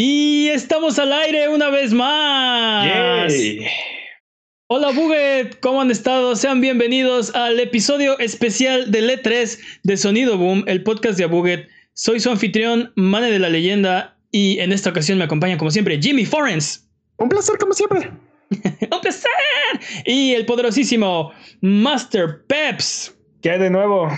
Y estamos al aire una vez más. Hola Buget, ¿cómo han estado? Sean bienvenidos al episodio especial del E3 de Sonido Boom, el podcast de Abuget. Soy su anfitrión, Mane de la Leyenda, y en esta ocasión me acompaña como siempre Jimmy Forens. Un placer como siempre. ¡Un placer! Y el poderosísimo Master Peps. ¿Qué hay de nuevo?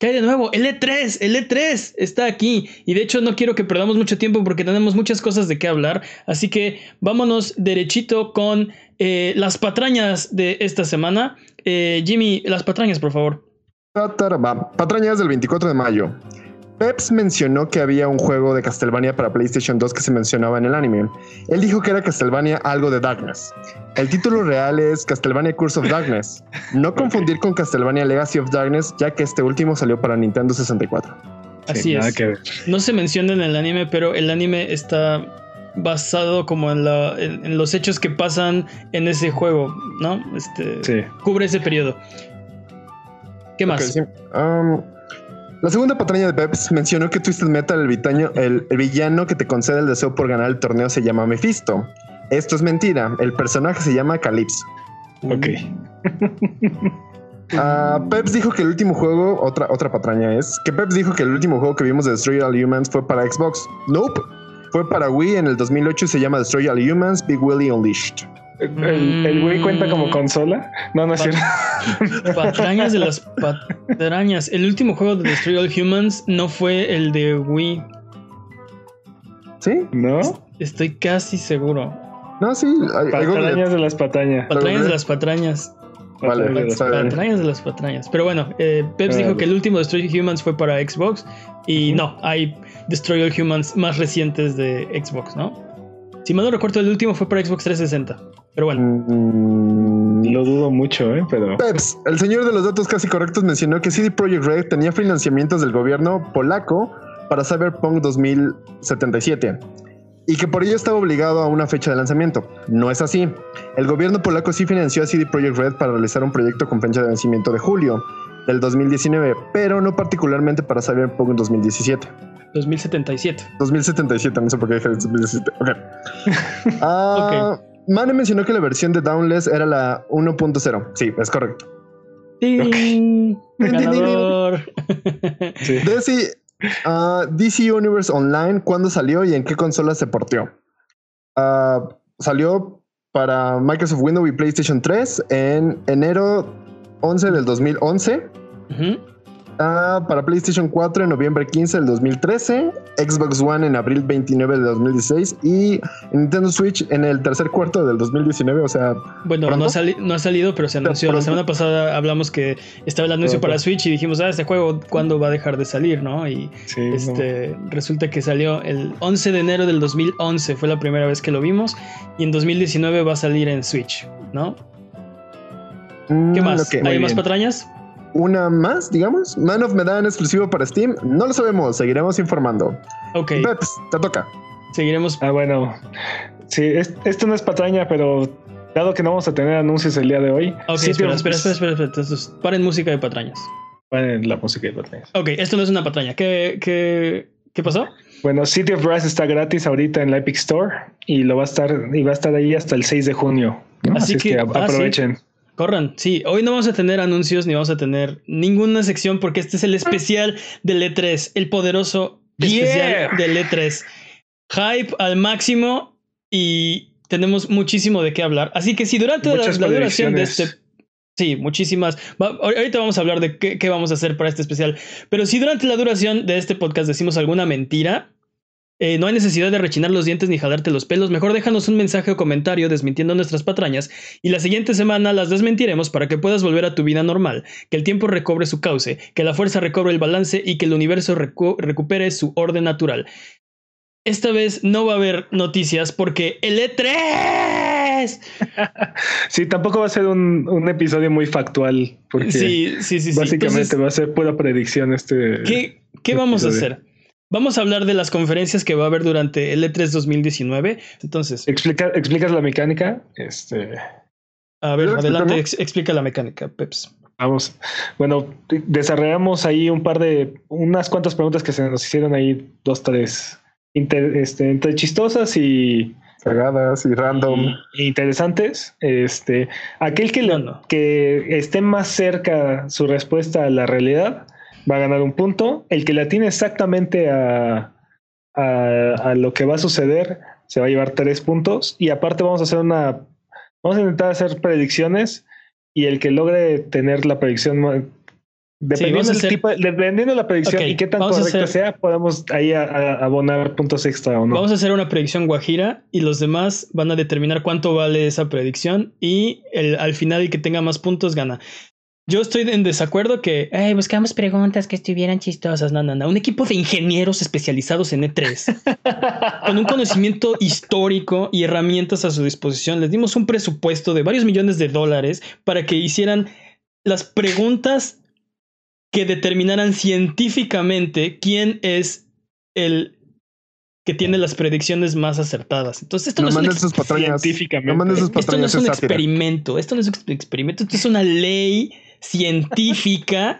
¿Qué hay de nuevo? El E3, el E3 está aquí. Y de hecho no quiero que perdamos mucho tiempo porque tenemos muchas cosas de qué hablar. Así que vámonos derechito con eh, las patrañas de esta semana. Eh, Jimmy, las patrañas, por favor. Patrañas del 24 de mayo. Peps mencionó que había un juego de Castlevania para PlayStation 2 que se mencionaba en el anime. Él dijo que era Castlevania algo de Darkness. El título real es Castlevania Curse of Darkness. No confundir con Castlevania Legacy of Darkness, ya que este último salió para Nintendo 64. Así es. No se menciona en el anime, pero el anime está basado como en, los hechos que pasan en ese juego, ¿no? Este, Cubre ese periodo. ¿Qué más? Um, la segunda patraña de Peps mencionó que Twisted Metal, el, el, villano que te concede el deseo por ganar el torneo, se llama Mephisto. Esto es mentira. El personaje se llama Calypso. Ok. Uh, Peps dijo que el último juego, otra, otra patraña es, que Peps dijo que el último juego que vimos de Destroy All Humans fue para Xbox. Nope. Fue para Wii en el 2008 y se llama Destroy All Humans Big Willy Unleashed. ¿El, el Wii cuenta como mm. consola? No, no es cierto. Patrañas de las patrañas. El último juego de Destroy All Humans no fue el de Wii. ¿Sí? ¿No? Estoy casi seguro. No, sí. patrañas de las patrañas. Patrañas de las patrañas. Vale, patrañas de las patrañas. Pero bueno, eh, Peps dijo que el último Destroy All Humans fue para Xbox. Y no, hay Destroy All Humans más recientes de Xbox, ¿no? Si mal no recuerdo, el último fue para Xbox 360. Pero bueno. Mm, lo dudo mucho, ¿eh? Pero. Peps, el señor de los datos casi correctos mencionó que CD Projekt Red tenía financiamientos del gobierno polaco para Cyberpunk 2077 y que por ello estaba obligado a una fecha de lanzamiento. No es así. El gobierno polaco sí financió a CD Projekt Red para realizar un proyecto con fecha de vencimiento de julio del 2019, pero no particularmente para Cyberpunk 2017. 2077. 2077, no sé por qué dije 2017. Ok. Ah, Mane mencionó que la versión de Downless era la 1.0. Sí, es correcto. Okay. Ganador. DC, Universe Online, ¿cuándo salió y en qué consola se porteó? Ah, salió para Microsoft Windows y PlayStation 3 en enero 11 del 2011. Ah, para PlayStation 4 en noviembre 15 del 2013, Xbox One en abril 29 del 2016 y Nintendo Switch en el tercer cuarto del 2019, o sea... Bueno, no ha, salido, pero se anunció. La semana pasada hablamos que estaba el anuncio para Switch y dijimos, ah, este juego, ¿cuándo va a dejar de salir? ¿no? Y este, resulta que salió el 11 de enero del 2011, fue la primera vez que lo vimos, y en 2019 va a salir en Switch, ¿no? ¿Qué mm, más? ¿Hay más patrañas? Una más, digamos. Man of Medan exclusivo para Steam. No lo sabemos, seguiremos informando. Ok. Peps, te toca. Seguiremos. Ah, bueno. Sí, esto no es patraña, pero dado que no vamos a tener anuncios el día de hoy. Ok, espera, espera, espera, espera, paren música de patrañas. Paren la música de patrañas. Ok, esto no es una patraña. ¿Qué, qué, qué pasó? Bueno, City of Brass está gratis ahorita en la Epic Store y lo va a estar y va a estar ahí hasta el 6 de junio. Así, que, ah, aprovechen. Corran, sí, hoy no vamos a tener anuncios ni vamos a tener ninguna sección porque este es el especial del E3, el poderoso especial del E3. Hype al máximo y tenemos muchísimo de qué hablar. Así que si durante la, duración de este Sí, muchísimas. ahorita vamos a hablar de qué, qué, vamos a hacer para este especial. Pero si durante la duración de este podcast decimos alguna mentira, eh, no hay necesidad de rechinar los dientes ni jalarte los pelos. Mejor déjanos un mensaje o comentario desmintiendo nuestras patrañas y la siguiente semana las desmentiremos para que puedas volver a tu vida normal, que el tiempo recobre su cauce, que la fuerza recobre el balance y que el universo recupere su orden natural. Esta vez no va a haber noticias porque el E3. Sí, tampoco va a ser un, episodio muy factual. Porque sí, sí, sí. Básicamente va a ser pura predicción este. ¿Qué, qué vamos a hacer? Vamos a hablar de las conferencias que va a haber durante el E3 2019. Entonces. Explica, ¿Explicas la mecánica? Este. A ver, adelante, explica la mecánica, Peps. Vamos. Bueno, desarrollamos ahí un par de. unas cuantas preguntas que se nos hicieron ahí, dos, tres este, entre chistosas y cagadas y random. interesantes. Este, aquel que, que esté más cerca su respuesta a la realidad va a ganar un punto. El que la tiene exactamente a, a, lo que va a suceder se va a llevar tres puntos. Y aparte vamos a hacer una, vamos a intentar hacer predicciones y el que logre tener la predicción Dependiendo, tipo, dependiendo de la predicción y qué tan correcta sea, podemos ahí abonar puntos extra o no. Vamos a hacer una predicción guajira y los demás van a determinar cuánto vale esa predicción y el, al final el que tenga más puntos gana. Yo estoy en desacuerdo que buscamos preguntas que estuvieran chistosas. No, no, no. Un equipo de ingenieros especializados en E3 con un conocimiento histórico y herramientas a su disposición. Les dimos un presupuesto de varios millones de dólares para que hicieran las preguntas que determinaran científicamente quién es el que tiene las predicciones más acertadas. Entonces, esto no, es un científicamente. esto no es un experimento, esto no es un experimento, esto es una ley científica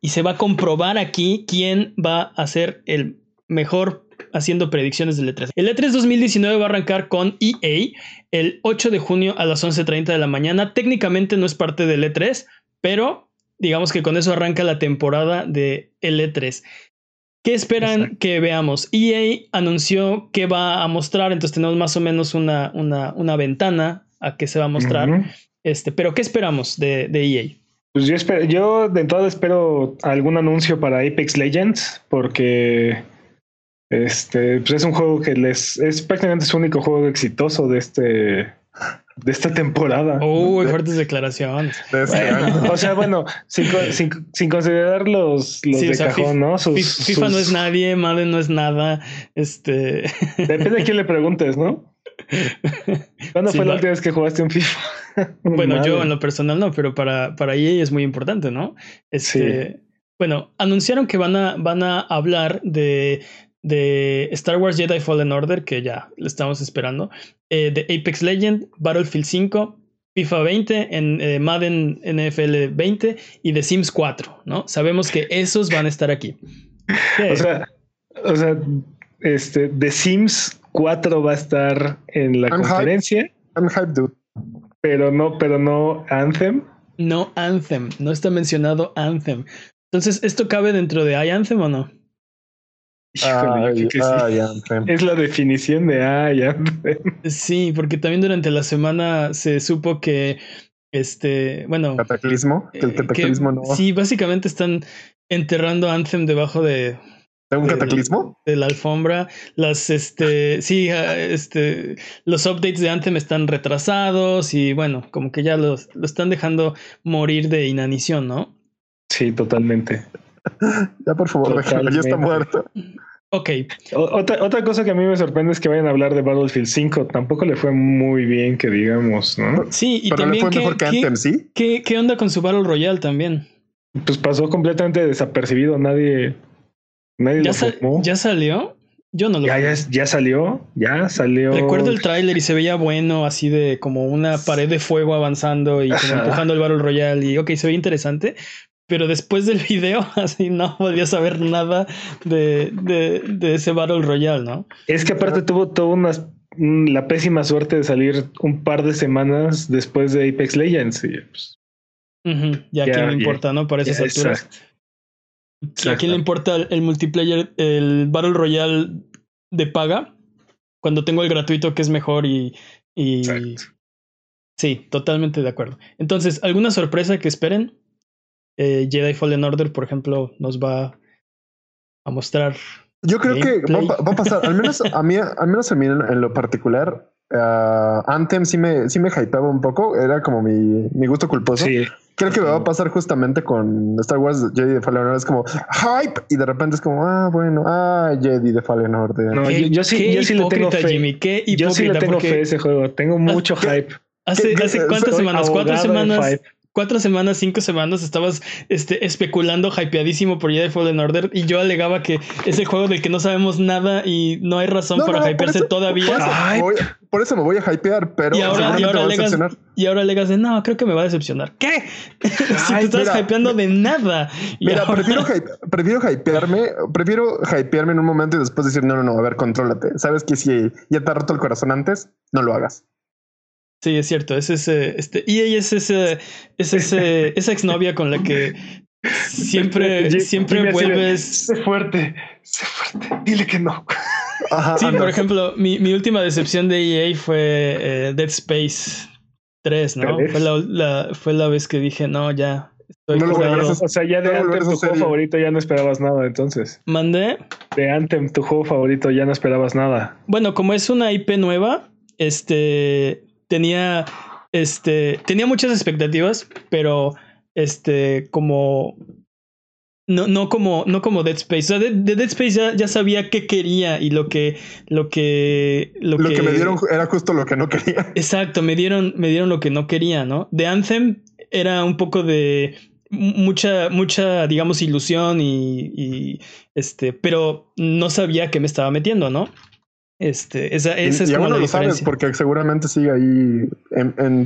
y se va a comprobar aquí quién va a ser el mejor haciendo predicciones del E3. El E3 2019 va a arrancar con EA el 8 de junio a las 11.30 de la mañana. Técnicamente no es parte del E3, pero digamos que con eso arranca la temporada de L3. ¿Qué esperan que veamos? EA anunció que va a mostrar, entonces tenemos más o menos una, una, una ventana a que se va a mostrar. este, pero ¿qué esperamos de, de EA? Pues yo espero, yo de entrada espero algún anuncio para Apex Legends, porque este pues es un juego que les es prácticamente su único juego exitoso de este de esta temporada. Uy, fuertes declaraciones. o sea, bueno, sin, sin, considerar los, los de cajón, ¿no? FIFA no es nadie, Madden no es nada. Este. Depende de quién le preguntes, ¿no? ¿Cuándo fue la última vez que jugaste un FIFA? bueno, yo en lo personal no, pero para, para EA es muy importante, ¿no? Este, Bueno, anunciaron que van a, van a hablar de de Star Wars Jedi Fallen Order, que ya le estamos esperando, eh, de Apex Legend, Battlefield 5, FIFA 20, en eh, Madden NFL 20 y The Sims 4, ¿no? Sabemos que esos van a estar aquí. O sea, o sea, este, The Sims 4 va a estar en la conferencia. I'm hyped, dude. Pero no, pero no Anthem. No Anthem, no está mencionado Anthem. Entonces, ¿esto cabe dentro de iAnthem o no? Es la definición de ay, Sí, porque también durante la semana se supo que este, bueno. Cataclismo, que el eh, cataclismo no. Sí, básicamente están enterrando Anthem debajo de. ¿De un cataclismo? De, la alfombra. Las, este, sí, ah, este, los updates de Anthem están retrasados y bueno, como que ya los, lo están dejando morir de inanición, ¿no? Sí, totalmente. ya por favor, déjalo, ya está muerto. Ok. otra, otra cosa que a mí me sorprende es que vayan a hablar de Battlefield 5. Tampoco le fue muy bien, que digamos, ¿no? Sí, y también. Le fue mejor que Anthem, ¿sí? ¿qué, ¿Qué onda con su Battle Royale también? Pues pasó completamente desapercibido. Nadie. Nadie ¿Ya, ¿Ya salió? Yo no lo ya, ya, ya, salió, ya salió. Recuerdo el tráiler y se veía bueno, así de como una pared de fuego avanzando y como empujando el Battle Royale. Y ok, se ve interesante, pero después del video, así no volví a saber nada de, de, ese Battle Royale, ¿no? Es que aparte tuvo toda una, la pésima suerte de salir un par de semanas después de Apex Legends. Y, pues, Ya, a quién le importa, ¿no? Para esas alturas. ¿A quién le importa el, multiplayer, el Battle Royale de paga? Cuando tengo el gratuito que es mejor y. y... Sí, totalmente de acuerdo. Entonces, ¿alguna sorpresa que esperen? eh, Jedi Fallen Order, por ejemplo, nos va a mostrar. Yo creo que va, a pasar, al menos a mí, al menos a mí en, lo particular, uh, Anthem sí me, sí me hypeaba un poco, era como mi, mi gusto culposo. Sí. Creo que me va a pasar justamente con Star Wars Jedi de Fallen Order. Es como hype y de repente es como, ah, bueno, ah, Jedi de Fallen Order. No, yo, sí, yo sí le tengo fe. Jimmy, qué yo sí le tengo fe a ese juego. Tengo mucho hype. ¿Hace, hace cuántas semanas? ¿Cuatro semanas? Cuatro semanas, cinco semanas estabas este, especulando, hypeadísimo por Jedi Fallen Order y yo alegaba que es el juego del que no sabemos nada y no hay razón para hypearse todavía. Por eso, me voy a hypear, pero y ahora, y ahora, alegas, y ahora alegas de no, creo que me va a decepcionar. ¿Qué? si te estás hypeando de nada. mira, prefiero, prefiero hypearme, prefiero hypearme en un momento y después decir no, no, no, a ver, contrólate. Sabes que si ya te ha roto el corazón antes, no lo hagas. Sí, es cierto. Es ese, este, y ella es ese, es ese, esa exnovia con la que siempre, siempre vuelves. Sé fuerte, sé fuerte. Dile que no. sí, por ejemplo, mi, mi, última decepción de EA fue eh, Dead Space 3, ¿no? Fue la, fue la vez que dije, no, ya. Estoy no lo o sea, ya de Anthem, tu juego favorito, ya no esperabas nada, entonces. ¿Mandé? De Anthem, tu juego favorito, ya no esperabas nada. Bueno, como es una IP nueva, este tenía, este, tenía muchas expectativas, pero este, como no, no como, no como Dead Space. O sea, de, Dead Space ya, ya, sabía qué quería y lo que, lo que, lo, que, me dieron era justo lo que no quería. Exacto, me dieron, me dieron lo que no quería, ¿no? De Anthem era un poco de mucha, mucha, digamos, ilusión y, y este, pero no sabía qué me estaba metiendo, ¿no? Este, esa, esa es como la lo sabes porque seguramente sigue ahí en, en,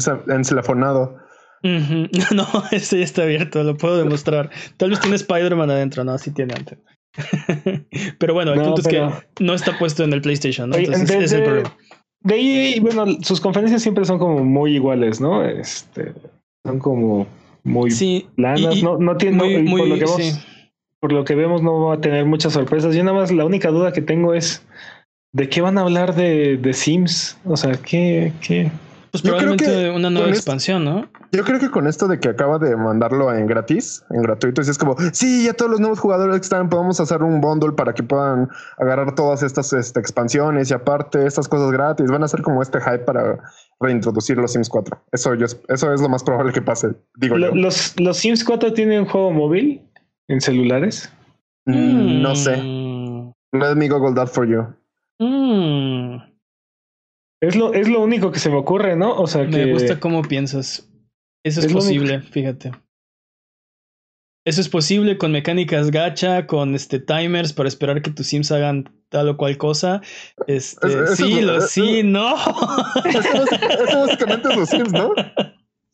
No, ese ya está abierto, lo puedo demostrar. Tal vez tiene Spider-Man adentro, no, sí tiene antes. pero bueno, el punto es que no está puesto en el PlayStation, ¿no? Entonces, es el problema. De ahí, bueno, sus conferencias siempre son como muy iguales, ¿no? Este, son como muy planas, no, no tiene, por, lo que vemos, por lo que vemos no va a tener muchas sorpresas. Yo nada más la única duda que tengo es ¿De qué van a hablar de, de Sims? O sea, ¿qué, qué? Pues probablemente una nueva expansión, ¿no? Yo creo que con esto de que acaba de mandarlo en gratis, en gratuito, es como, sí, ya todos los nuevos jugadores que están, podemos hacer un bundle para que puedan agarrar todas estas este, expansiones y aparte estas cosas gratis. Van a ser como este hype para reintroducir los Sims 4. Eso, yo, eso es lo más probable que pase, digo yo. Los, ¿Los Sims 4 tienen un juego móvil en celulares? Mm, no sé. No es mi Google That for You. Es, lo, es lo único que se me ocurre, ¿no? O sea, Me gusta cómo piensas. Eso es, posible, fíjate. Eso es posible con mecánicas gacha, con este timers para esperar que tus sims hagan tal o cual cosa. Este, sí, lo, sí, no. Eso, básicamente es los sims, ¿no?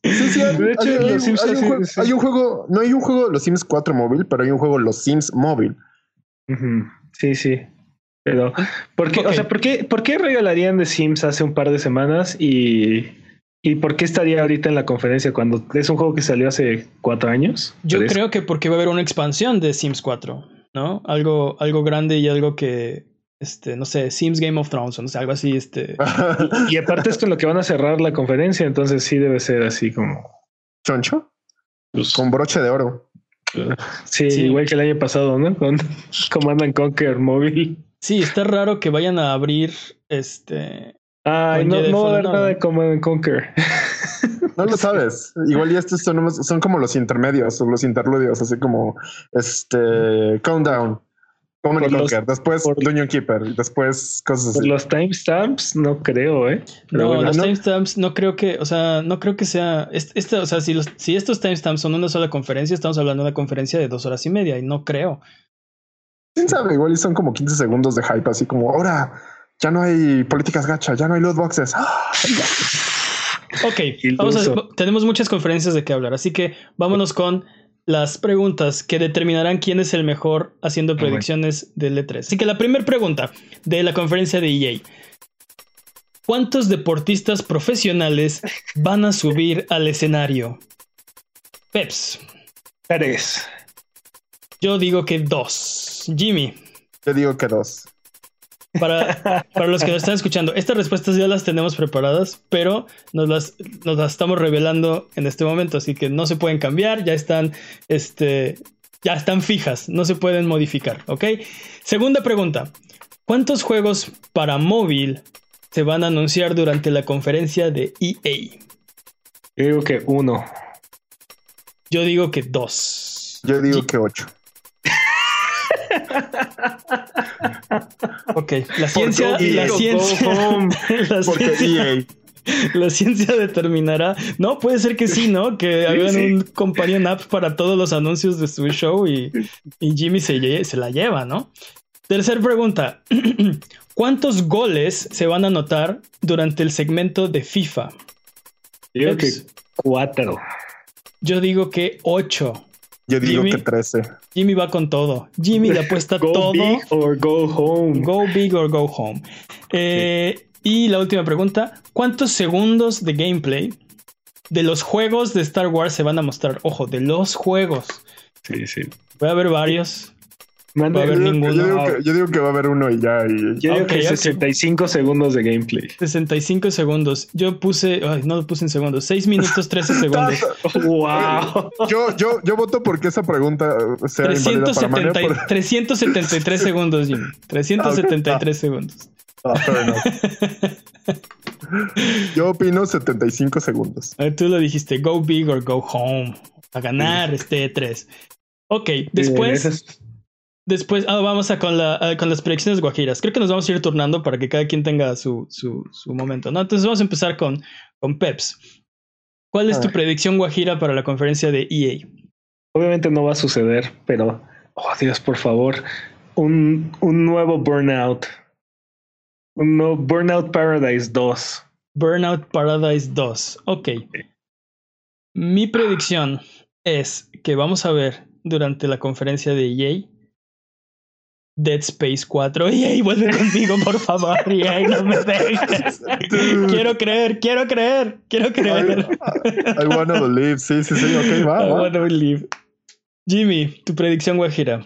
Sí, sí, hay, de hecho, hay, los sims hay, un juego, hay, un juego, no hay un juego Los Sims 4 móvil, pero hay un juego Los Sims móvil. Sí, sí. Pero, ¿por qué, o sea, ¿por qué, ¿por qué regalarían de Sims hace un par de semanas y, y por qué estaría ahorita en la conferencia cuando es un juego que salió hace cuatro años? Yo creo que porque va a haber una expansión de Sims 4, ¿no? Algo, algo grande y algo que, este, no sé, Sims Game of Thrones, o no sé, algo así, este. y, aparte es con lo que van a cerrar la conferencia, entonces sí debe ser así como. ¿Choncho? Pues, con broche de oro. Sí, igual que el año pasado, ¿no? Con Command Conquer móvil. Sí, está raro que vayan a abrir este. Ay, no, no va a haber nada de Command Conquer. No lo sabes. Igual y estos son, son como los intermedios o los interludios, así como este Countdown, Command Conquer, después Union Keeper, después cosas así. Los timestamps, no creo, ¿eh? no, los timestamps no creo que, o sea, no creo que sea. Este, o sea, si, los, si estos timestamps son una sola conferencia, estamos hablando de una conferencia de dos horas y media y no creo. ¿Quién sabe? Igual son como 15 segundos de hype, así como ahora ya no hay políticas gacha, ya no hay loot boxes. ok, tenemos muchas conferencias de qué hablar, así que vámonos con las preguntas que determinarán quién es el mejor haciendo predicciones del E3. Así que la primera pregunta de la conferencia de EA. ¿Cuántos deportistas profesionales van a subir al escenario? Peps. Tres. Yo digo que dos. Jimmy. Yo digo que dos. Para, para los que nos están escuchando, estas respuestas ya las tenemos preparadas, pero nos las, nos las estamos revelando en este momento, así que no se pueden cambiar, ya están, este, ya están fijas, no se pueden modificar, ¿ok? Segunda pregunta, ¿cuántos juegos para móvil se van a anunciar durante la conferencia de EA? Yo digo que uno. Yo digo que dos. Yo digo que ocho. Ok, la ciencia, la ciencia, la ciencia, La ciencia determinará. No, puede ser que sí, ¿no? Que hagan un companion app para todos los anuncios de su show y, Jimmy se, se la lleva, ¿no? Tercer pregunta. ¿Cuántos goles se van a anotar durante el segmento de FIFA? Yo digo que cuatro. Yo digo que ocho. Yo digo que trece. Jimmy va con todo. Jimmy le apuesta go todo. Big or go home. Go big or go home. Eh, y la última pregunta: ¿Cuántos segundos de gameplay de los juegos de Star Wars se van a mostrar? Ojo, de los juegos. Sí, sí. Voy a haber varios. Va a haber ninguno. Yo digo, que, va a haber uno y ya. Yo digo que 65 segundos de gameplay. 65 segundos. Yo puse, ay, no lo puse en segundos, 6 minutos 13 segundos. wow. Yo, yo, yo voto porque esa pregunta sea 370, para 373 segundos, Jimmy. 373 segundos. Ah, yo opino 75 segundos. tú lo dijiste, go big or go home. A ganar este 3. Ok, después. Después, ah, vamos a con, la, con las predicciones guajiras. Creo que nos vamos a ir turnando para que cada quien tenga su, su, su momento, ¿no? Entonces vamos a empezar con, con Peps. ¿Cuál es tu predicción guajira para la conferencia de EA? Obviamente no va a suceder, pero, oh Dios, por favor, un, un nuevo Burnout. Un nuevo Burnout Paradise 2. Burnout Paradise 2. Ok. Mi predicción es que vamos a ver durante la conferencia de EA Dead Space 4. Y ahí vuelve conmigo, por favor. Y ahí no me dejes. quiero creer, quiero creer, quiero creer. I, wanna believe. Sí, sí, sí. Ok, va. I wanna believe. Jimmy, tu predicción guajira.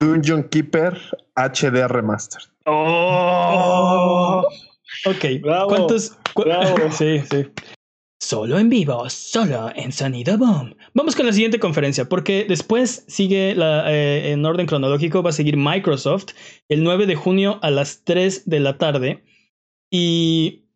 Dungeon Keeper HD Remastered. Oh. Ok. ¿Cuántos? sí, sí. Solo en vivo, solo en Sonido Boom. Vamos con la siguiente conferencia, porque después sigue la, eh, en orden cronológico, va a seguir Microsoft el 9 de junio a las 3 de la tarde. Y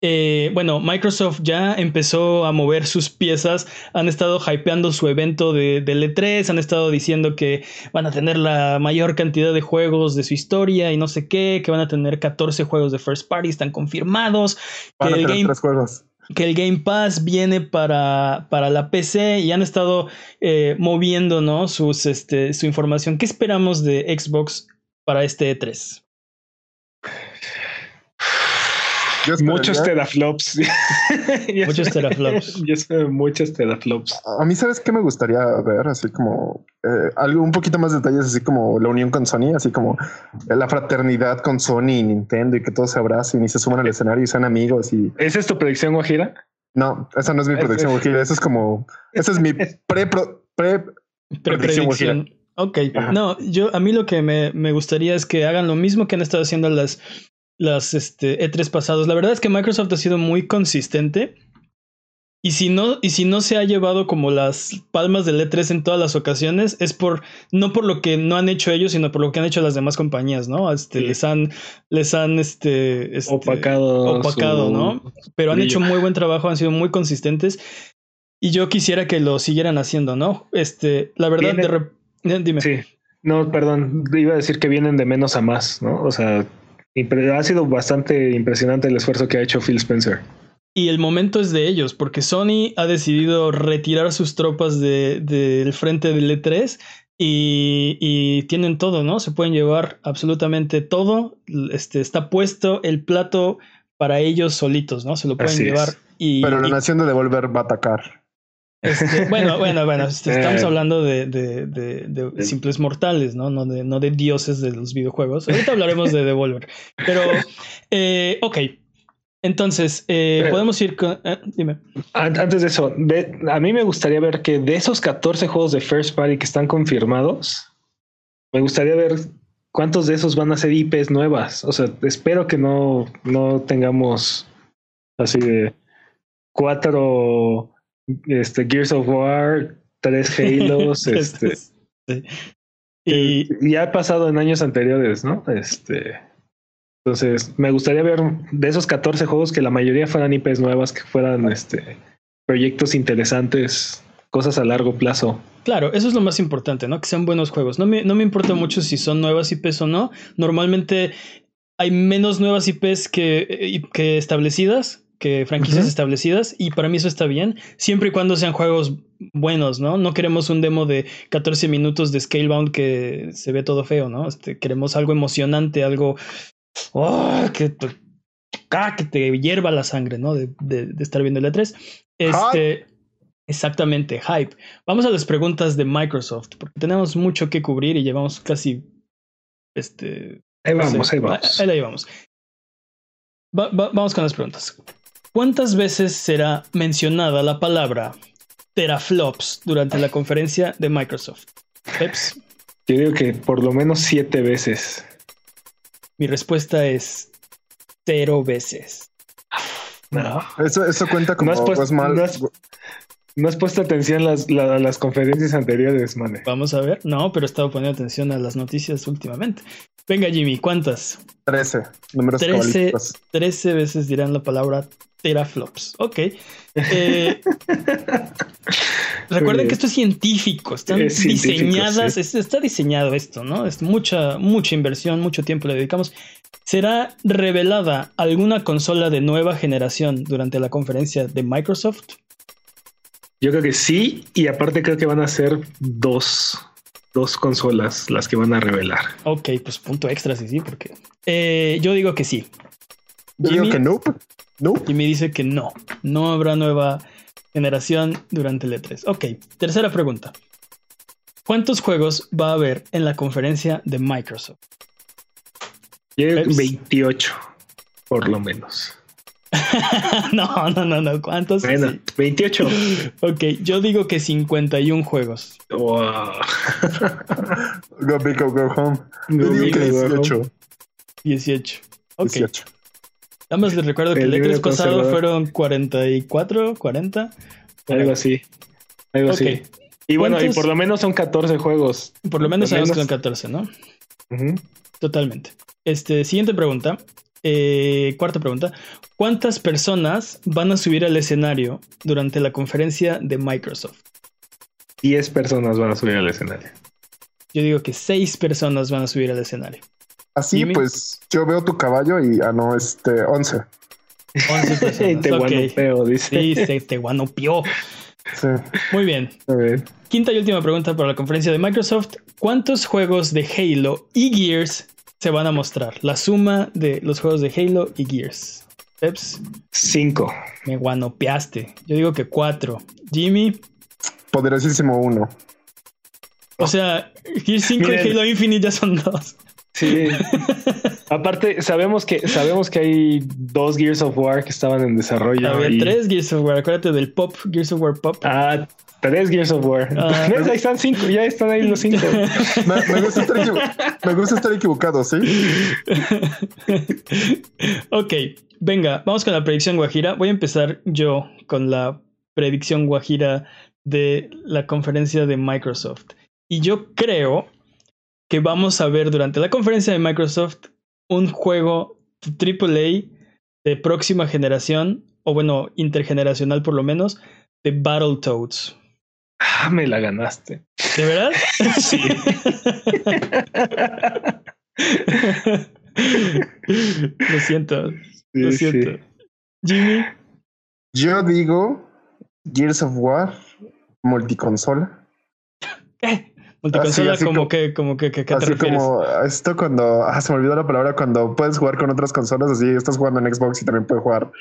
eh, bueno, Microsoft ya empezó a mover sus piezas, han estado hypeando su evento de, de E3, han estado diciendo que van a tener la mayor cantidad de juegos de su historia y no sé qué, que van a tener 14 juegos de first party, están confirmados. Van que a tener tres juegos que el Game Pass viene para, para la PC y han estado eh, moviendo ¿no? Sus, este, su información. ¿Qué esperamos de Xbox para este E3? Muchos teraflops. muchos teraflops. Yo sé muchos teraflops. A mí, ¿sabes qué me gustaría ver? Así como eh, algo, un poquito más detalles, así como la unión con Sony, así como la fraternidad con Sony y Nintendo y que todos se abracen y se suman al escenario y sean amigos. y ¿Esa es tu predicción, Guajira? No, esa no es mi predicción, Guajira. Eso es como, esa es mi pre, pre, predicción. Ok, no, yo a mí lo que me, me gustaría es que hagan lo mismo que han estado haciendo las las este, E3 pasados. La verdad es que Microsoft ha sido muy consistente. Y si no, y si no se ha llevado como las palmas del E3 en todas las ocasiones, es por, no por lo que no han hecho ellos, sino por lo que han hecho las demás compañías, ¿no? Este, les han, les han este, este opacado, opacado ¿no? Pero han hecho muy buen trabajo, han sido muy consistentes. Y yo quisiera que lo siguieran haciendo, ¿no? Este, la verdad, de dime. Sí. No, perdón, iba a decir que vienen de menos a más, ¿no? O sea, ha sido bastante impresionante el esfuerzo que ha hecho Phil Spencer. Y el momento es de ellos, porque Sony ha decidido retirar sus tropas del de, frente del E3 y, tienen todo, ¿no? Se pueden llevar absolutamente todo. Este, está puesto el plato para ellos solitos, ¿no? Se lo pueden llevar. Y, Pero la nación de Devolver va a atacar. Este, bueno, bueno, bueno, este, estamos eh. hablando de, de, de, simples mortales, ¿no? No de, no de dioses de los videojuegos. Ahorita hablaremos de Devolver. Pero, eh, ok. Entonces, eh, podemos ir con... dime. Antes de eso, a mí me gustaría ver que de esos 14 juegos de First Party que están confirmados, me gustaría ver cuántos de esos van a ser IPs nuevas. O sea, espero que no, no tengamos así de cuatro este, Gears of War, tres Halos, este. Y, ya ha pasado en años anteriores, ¿no? Este. Entonces, me gustaría ver de esos 14 juegos que la mayoría fueran IPs nuevas, que fueran este, proyectos interesantes, cosas a largo plazo. Claro, eso es lo más importante, ¿no? Que sean buenos juegos. No me, no me importa mucho si son nuevas IPs o no. Normalmente hay menos nuevas IPs que, que establecidas que franquicias establecidas y para mí eso está bien, siempre y cuando sean juegos buenos, ¿no? No queremos un demo de 14 minutos de Scalebound que se ve todo feo, ¿no? Este, queremos algo emocionante, algo oh, que, ah, que te hierva la sangre, ¿no? De, de, estar viendo el E3. Este, exactamente, hype. Vamos a las preguntas de Microsoft, porque tenemos mucho que cubrir y llevamos casi este Ahí vamos, ahí vamos. Ahí, vamos. vamos con las preguntas. ¿Cuántas veces será mencionada la palabra teraflops durante la conferencia de Microsoft? Peps. Yo digo que por lo menos siete veces. Mi respuesta es cero veces. No. Eso, eso cuenta como no has mal. No has, puesto atención a las, conferencias anteriores, mane. Vamos a ver. No, pero he estado poniendo atención a las noticias últimamente. Venga, Jimmy, ¿cuántas? Trece. Números 13, Trece veces dirán la palabra teraflops. Ok. Eh, recuerden que esto es científico, están diseñadas, está diseñado esto, ¿no? Es mucha, mucha inversión, mucho tiempo le dedicamos. ¿Será revelada alguna consola de nueva generación durante la conferencia de Microsoft? Yo creo que sí, y aparte creo que van a ser dos dos consolas las que van a revelar. Ok, pues punto extra, sí, sí, porque eh, yo digo que sí. Yo digo que no. No. Y me dice que no. No habrá nueva generación durante el E3. Ok, tercera pregunta. ¿Cuántos juegos va a haber en la conferencia de Microsoft? 28, por lo menos. no, no, no, no. ¿Cuántos? Bueno, 28. Ok, yo digo que 51 juegos. Wow. go big or go home. Yo digo que 18. 18. Ok. 18. Nada más les recuerdo que el E3 pasado fueron 44, 40. Algo así. Algo así. Y bueno, y por lo menos son 14 juegos. Por lo menos sabemos que son 14, ¿no? Totalmente. Este, siguiente pregunta. Eh, cuarta pregunta. ¿Cuántas personas van a subir al escenario durante la conferencia de Microsoft? 10 personas van a subir al escenario. Yo digo que 6 personas van a subir al escenario. Así, pues yo veo tu caballo y, ah, no, este, 11. 11 personas. te guanopeo, dice. Sí, se te guanopeó. Sí. Muy bien. Quinta y última pregunta para la conferencia de Microsoft. ¿Cuántos juegos de Halo y Gears se van a mostrar? La suma de los juegos de Halo y Gears. Peps. Cinco. Me guanopeaste. Yo digo que cuatro. Jimmy. Poderosísimo uno. O sea, Gears 5 y Halo Infinite ya son dos. Sí. Aparte, sabemos que sabemos que hay dos Gears of War que estaban en desarrollo. Había tres Gears of War. Acuérdate del Pop, Gears of War Pop. Ah, tres Gears of War. Ah. ahí están cinco, ya están ahí los cinco. me, gusta estar me, gusta estar equivocado, ¿sí? ok, venga, vamos con la predicción Guajira. Voy a empezar yo con la predicción Guajira de la conferencia de Microsoft. Y yo creo que vamos a ver durante la conferencia de Microsoft un juego AAA de próxima generación, o bueno, intergeneracional por lo menos, de Battletoads. Ah, me la ganaste. ¿De verdad? sí. lo siento. lo siento. Jimmy. Yo digo Gears of War multiconsola. ¿Qué? Multiconsola como, que, como que, que, así como esto cuando, ah, se me olvidó la palabra, cuando puedes jugar con otras consolas, así estás jugando en Xbox y también puedes jugar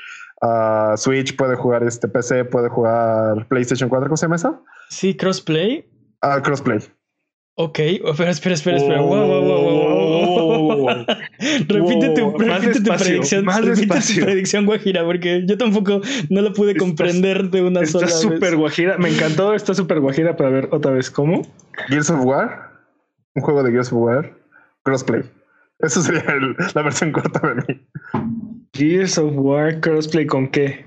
a Switch, puede jugar este PC, puede jugar PlayStation 4, ¿cómo se llama eso? Sí, crossplay. Ah, crossplay. Ok, oh, espera, espera, espera, espera. Wow, wow, wow, repite tu, repite tu predicción. Más repite tu predicción, Guajira, porque yo tampoco no la pude comprender de una sola vez. Está súper Guajira. Me encantó, está súper Guajira para ver otra vez cómo. Gears of War. Un juego de Gears of War. Crossplay. Eso sería la versión corta de mí. Gears of War crossplay con qué?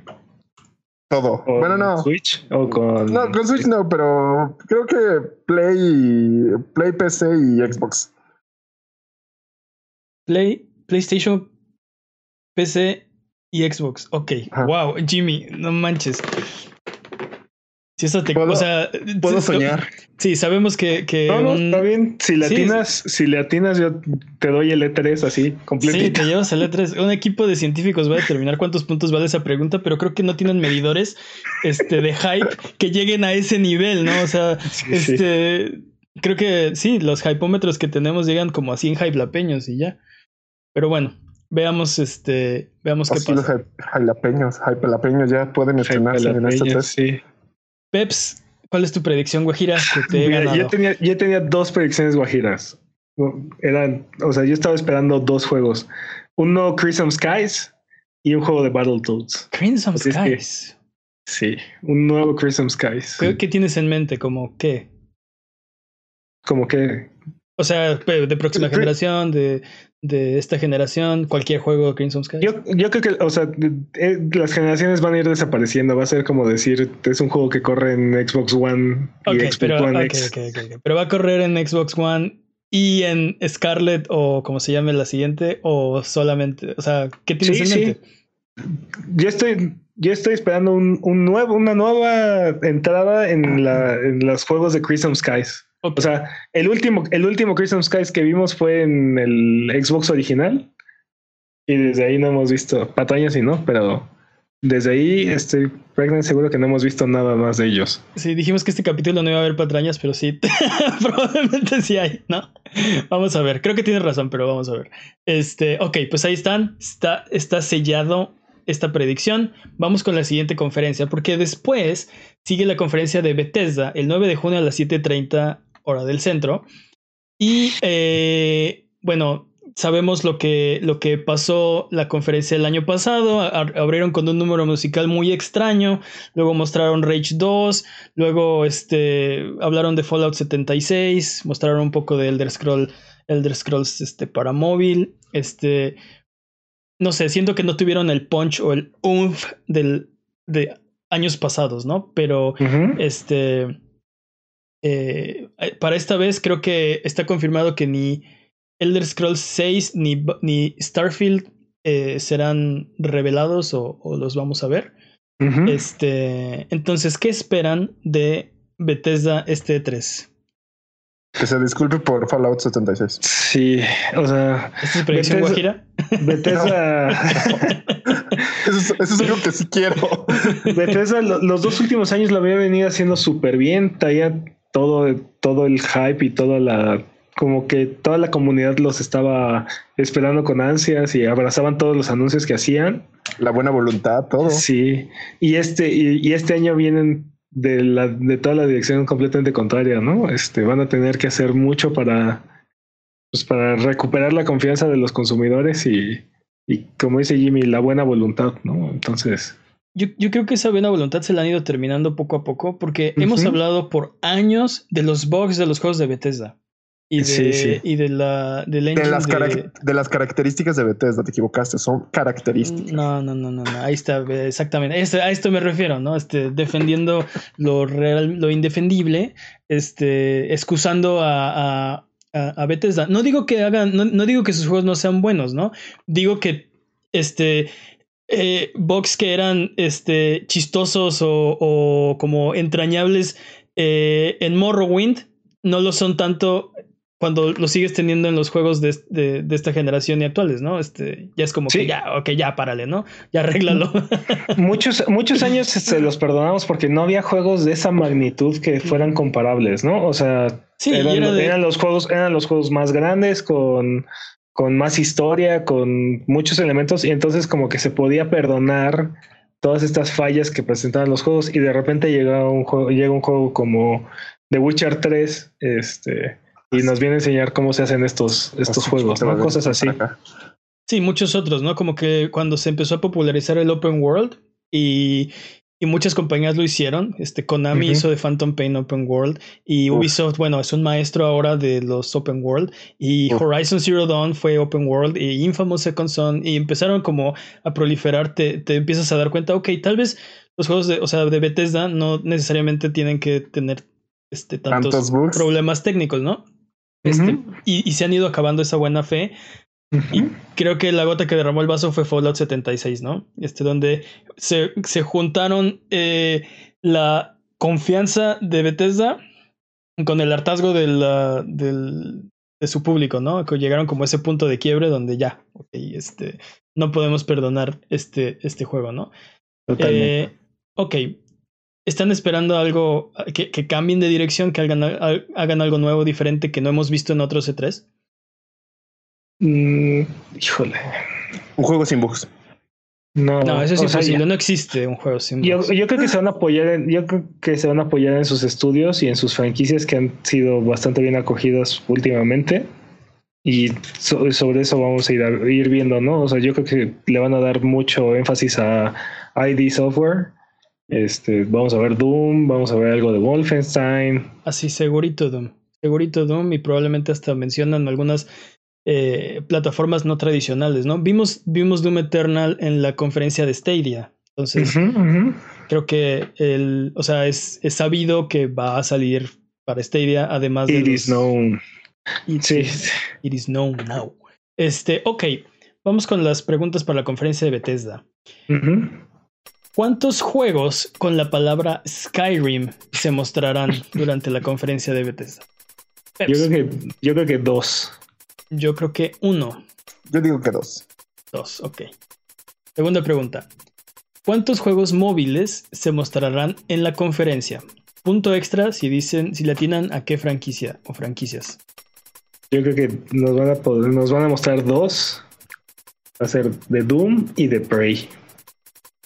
Todo. bueno, no. Switch o con. No, con Switch no, pero creo que Play, Play PC y Xbox. Play, PlayStation, PC y Xbox. Ok. Wow, Jimmy, no manches. Sí, eso te, ¿Puedo, o sea, puedo soñar. Sí, sabemos que. que no, está bien. Si le atinas, si le atinas, yo te doy el E3 así, completo. Sí, te llevas el E3. Un equipo de científicos va a determinar cuántos puntos vale esa pregunta, pero creo que no tienen medidores este, de hype que lleguen a ese nivel, ¿no? O sea, este. Creo que sí, los hypómetros que tenemos llegan como a 100 hype y ya. Pero bueno, veamos este. Veamos qué pasa. Los hypelapeños, ya pueden estrenarse en este test. Sí. Peps, ¿cuál es tu predicción, Guajira? Yo, tenía, yo tenía dos predicciones guajiras. Eran, o sea, yo estaba esperando dos juegos. Uno Crimson Skies y un juego de Battletoads. Crimson Skies. sí, un nuevo Crimson Skies. ¿Qué, tienes en mente? ¿Como qué? Como que. O sea, de próxima generación, de de esta generación, cualquier juego de Crimson Sky? Yo, yo creo que, o sea, eh, las generaciones van a ir desapareciendo. Va a ser como decir, es un juego que corre en Xbox One y Xbox pero, One X. pero va a correr en Xbox One y en Scarlet o como se llame la siguiente, o solamente, o sea, ¿qué tienes en mente? Yo estoy, yo estoy esperando un, un, nuevo, una nueva entrada en, la, en los juegos de Crimson Skies. O sea, el último, el último Crimson Skies que vimos fue en el Xbox original. Y desde ahí no hemos visto patrañas y no, pero desde ahí estoy prácticamente seguro que no hemos visto nada más de ellos. Sí, dijimos que este capítulo no iba a haber patrañas, pero sí, probablemente sí hay, ¿no? Vamos a ver, creo que tienes razón, pero vamos a ver. Este, ok, pues ahí están, está, está sellado esta predicción. Vamos con la siguiente conferencia, porque después sigue la conferencia de Bethesda el 9 de junio a las 7:30 hora del centro. Y eh, bueno, sabemos lo que, lo que pasó la conferencia el año pasado. abrieron con un número musical muy extraño. Luego mostraron Rage 2. Luego este, hablaron de Fallout 76. Mostraron un poco de Elder, Scroll, Elder Scrolls este, para móvil. Este, no sé, siento que no tuvieron el punch o el umf del, de años pasados, ¿no? Pero este eh, eh, para esta vez creo que está confirmado que ni Elder Scrolls 6 ni, ni Starfield eh, serán revelados o, los vamos a ver. Este, entonces, ¿qué esperan de Bethesda este 3? Que se disculpe por Fallout 76. Sí, o sea. ¿Esta es predicción Guajira? Bethesda. eso, es, algo que sí quiero. Bethesda, los dos últimos años lo había venido haciendo súper bien. Traía todo, todo el hype y toda la como que toda la comunidad los estaba esperando con ansias y abrazaban todos los anuncios que hacían. La buena voluntad, todo. Sí. Y este, y, este año vienen de la, de toda la dirección completamente contraria, ¿no? Este, van a tener que hacer mucho para, pues para recuperar la confianza de los consumidores y, y como dice Jimmy, la buena voluntad, ¿no? Entonces, yo, yo, creo que esa buena voluntad se la han ido terminando poco a poco porque hemos hablado por años de los bugs de los juegos de Bethesda. Y de, Y de la de, las de... las características de Bethesda, te equivocaste, son características. No, no, no, no, no. ahí está, exactamente. a esto me refiero, ¿no? Este, defendiendo lo real, lo indefendible, este, excusando a, a, a, Bethesda. No digo que hagan, no, no digo que sus juegos no sean buenos, ¿no? Digo que este eh, box que eran este, chistosos o, como entrañables eh, en Morrowind no lo son tanto cuando lo sigues teniendo en los juegos de, de, esta generación y actuales, ¿no? Este, ya es como que ya, ok, ya párale, ¿no? Ya arréglalo. muchos, muchos años se los perdonamos porque no había juegos de esa magnitud que fueran comparables, ¿no? O sea, eran, los juegos, eran los juegos más grandes con con más historia, con muchos elementos, y entonces como que se podía perdonar todas estas fallas que presentaban los juegos, y de repente llega un juego, llega un juego como The Witcher 3, este, y nos viene a enseñar cómo se hacen estos, estos juegos, Cosas así. Sí, muchos otros, ¿no? Como que cuando se empezó a popularizar el open world y y muchas compañías lo hicieron. Este Konami hizo de Phantom Pain Open World y Ubisoft, bueno, es un maestro ahora de los Open World y Horizon Zero Dawn fue Open World y Infamous Second Son y empezaron como a proliferar, te, te, empiezas a dar cuenta, ok, tal vez los juegos de, o sea, de Bethesda no necesariamente tienen que tener este, tantos, problemas técnicos, ¿no? Este, y, y, se han ido acabando esa buena fe y creo que la gota que derramó el vaso fue Fallout 76, ¿no? Este, donde se, se juntaron eh, la confianza de Bethesda con el hartazgo del, de su público, ¿no? Que llegaron como a ese punto de quiebre donde ya, ok, este, no podemos perdonar este, este juego, ¿no? Eh, ok, ¿están esperando algo que, que, cambien de dirección, que hagan, hagan algo nuevo, diferente que no hemos visto en otros E3? Mm, híjole. Un juego sin bugs. No, no, eso es imposible, no existe un juego sin yo, yo, creo que se van a apoyar en, yo creo que se van a apoyar en sus estudios y en sus franquicias que han sido bastante bien acogidas últimamente. Y sobre eso vamos a ir, a ir viendo, ¿no? O sea, yo creo que le van a dar mucho énfasis a ID Software. Este, vamos a ver Doom, vamos a ver algo de Wolfenstein. Así, segurito Doom. Segurito Doom y probablemente hasta mencionan algunas eh, plataformas no tradicionales, ¿no? Vimos, vimos Doom Eternal en la conferencia de Stadia. Entonces, creo que el, o sea, es, es, sabido que va a salir para Stadia, además de. It is known. sí. It is known now. Este, ok. Vamos con las preguntas para la conferencia de Bethesda. ¿Cuántos juegos con la palabra Skyrim se mostrarán durante la conferencia de Bethesda? Yo creo que, yo creo que dos. Yo creo que uno. Yo digo que dos. Dos, ok. Segunda pregunta. ¿Cuántos juegos móviles se mostrarán en la conferencia? Punto extra si dicen, si le atinan a qué franquicia o franquicias. Yo creo que nos van a poder, nos van a mostrar dos. Va a ser de Doom y de Prey.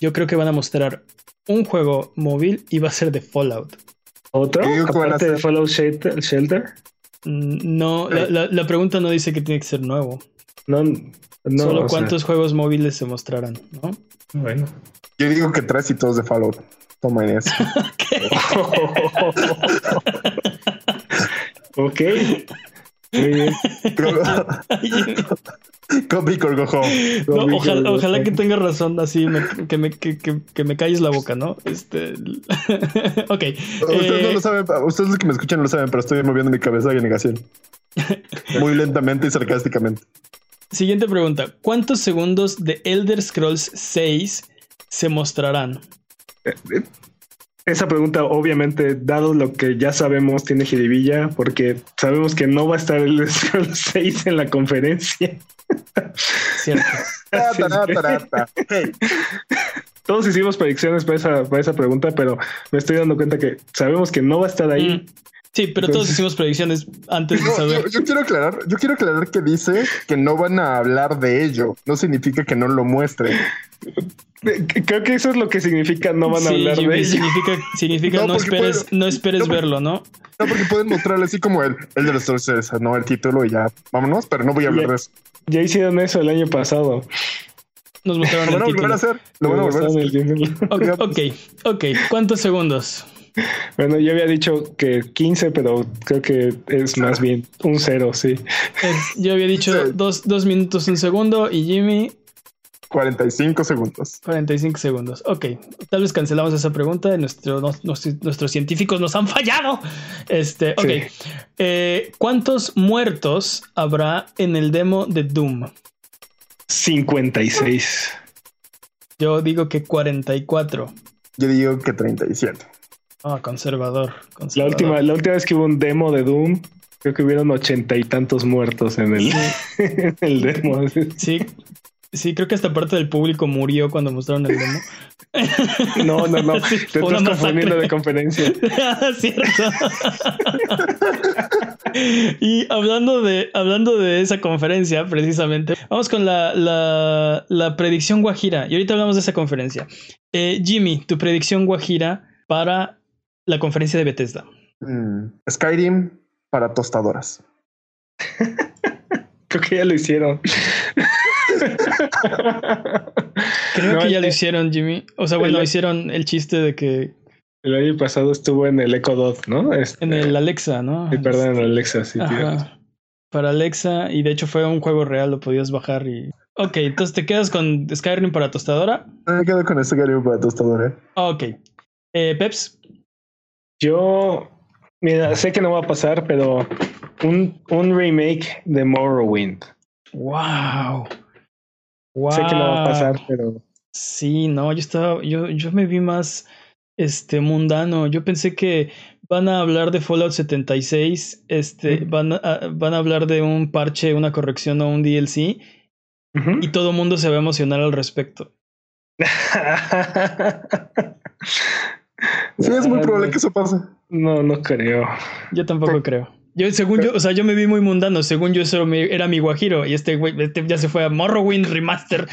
Yo creo que van a mostrar un juego móvil y va a ser de Fallout. ¿Otro? Aparte de Fallout Shelter. Mm, no, la, la, pregunta no dice que tiene que ser nuevo. No, no Solo cuántos juegos móviles se mostrarán, ¿no? Bueno. Yo digo que tres y todos de Fallout. Toma eso. ok. Copy no, ojalá, ojalá que tenga razón, así que, me, que, que, me calles la boca, ¿no? Este. ok. Ustedes no lo eh, saben, ustedes los que me escuchan no lo saben, pero estoy moviendo mi cabeza de negación. Muy lentamente y sarcásticamente. Siguiente pregunta: ¿Cuántos segundos de Elder Scrolls 6 se mostrarán? Esa pregunta, obviamente, dado lo que ya sabemos, tiene jiribilla, porque sabemos que no va a estar el Scrolls 6 en la conferencia. Cierto. Todos hicimos predicciones para esa, para esa pregunta, pero me estoy dando cuenta que sabemos que no va a estar ahí. Mm. Sí, pero todos hicimos predicciones antes de saber. Yo, quiero aclarar, yo quiero aclarar que dice que no van a hablar de ello. No significa que no lo muestren. Creo que eso es lo que significa no van a hablar de ello. Significa, significa no, esperes, no esperes verlo, ¿no? No, porque pueden mostrarle así como el, el de los dulces, no el título y ya vámonos, pero no voy a hablar de eso. Ya hicieron eso el año pasado. Nos mostraron el título. a hacer. Lo van a volver a hacer. Ok, ok. ¿Cuántos segundos? Bueno, yo había dicho que 15, pero creo que es más bien un cero, sí. yo había dicho dos, dos minutos, un segundo y Jimmy 45 segundos. 45 segundos. Ok. Tal vez cancelamos esa pregunta. Nuestro, nuestros científicos nos han fallado. Este, ok. Eh, ¿Cuántos muertos habrá en el demo de Doom? 56. Yo digo que 44. Yo digo que 37. Ah, conservador, La, última, la última vez que hubo un demo de Doom, creo que hubieron ochenta y tantos muertos en el, en el demo. Sí, Sí, creo que esta parte del público murió cuando mostraron el demo. No, no, no. Te estás confundiendo de conferencia. Cierto. y hablando de, hablando de esa conferencia, precisamente, vamos con la, la, la predicción Guajira. Y ahorita hablamos de esa conferencia. Eh, Jimmy, tu predicción Guajira para la conferencia de Bethesda. Mm, Skyrim para tostadoras. Creo que ya lo hicieron. Creo que ya lo hicieron, Jimmy. O sea, bueno, hicieron el chiste de que. El año pasado estuvo en el Echo Dot, ¿no? Este, en el Alexa, ¿no? Sí, perdón, en el Alexa, sí. Para Alexa, y de hecho fue un juego real, lo podías bajar y. Ok, entonces te quedas con Skyrim para tostadora. Me quedo con Skyrim para tostadora. Ok. Eh, Peps. Yo. Mira, sé que no va a pasar, pero un, un remake de Morrowind. Wow. Sé que no va a pasar, pero. Sí, no, yo estaba, yo, yo me vi más, este mundano. Yo pensé que van a hablar de Fallout 76, este, van, a, van a hablar de un parche, una corrección o un DLC, y todo el mundo se va a emocionar al respecto. sí, es muy probable que eso pase. No, no creo. Yo tampoco creo. Yo, según yo, o sea, yo me vi muy mundano. Según yo, eso era mi guajiro. Y este güey este ya se fue a Morrowind Remaster.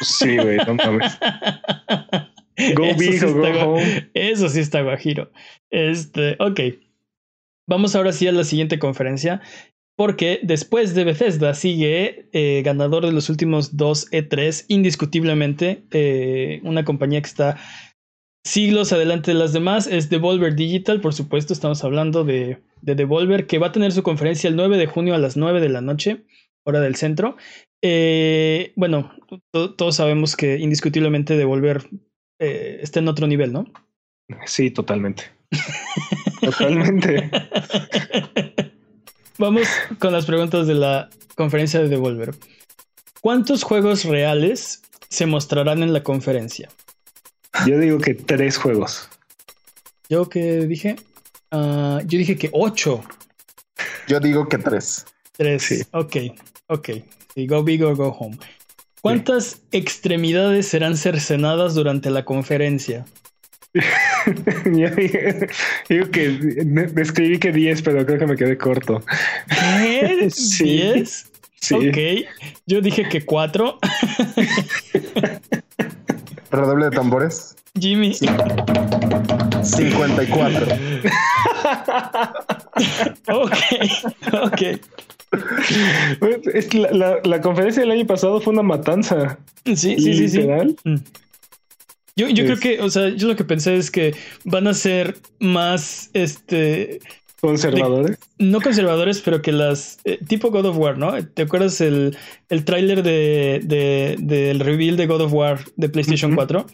Sí, güey, no mames. Go eso big sí go home. Eso sí está guajiro. Este, ok. Vamos ahora sí a la siguiente conferencia. Porque después de Bethesda sigue eh, ganador de los últimos dos E3, indiscutiblemente. Eh, una compañía que está siglos adelante de las demás. Es Devolver Digital, por supuesto. Estamos hablando de, de Devolver, que va a tener su conferencia el 9 de junio a las 9 de la noche, hora del centro. Eh, bueno, todos sabemos que indiscutiblemente Devolver eh, está en otro nivel, ¿no? Sí, totalmente. totalmente. Vamos con las preguntas de la conferencia de Devolver. ¿Cuántos juegos reales se mostrarán en la conferencia? Yo digo que tres juegos. ¿Yo qué dije? Ah, yo dije que ocho. Yo digo que tres. Tres. Sí. Ok, ok. go big or go home. ¿Cuántas extremidades serán cercenadas durante la conferencia? yo dije, digo que escribí que 10, pero creo que me quedé corto. ¿Qué? ¿10? Sí. Ok, yo dije que 4. Redoble de tambores. Jimmy. 54. ok, ok. Es la, la, conferencia del año pasado fue una matanza. Sí, sí, sí, sí. Mm. Yo, yo creo que, o sea, yo lo que pensé es que van a ser más, este... Conservadores. no conservadores, pero que las... Eh, tipo God of War, ¿no? ¿Te acuerdas el, el tráiler de, de, del reveal de God of War de PlayStation 4?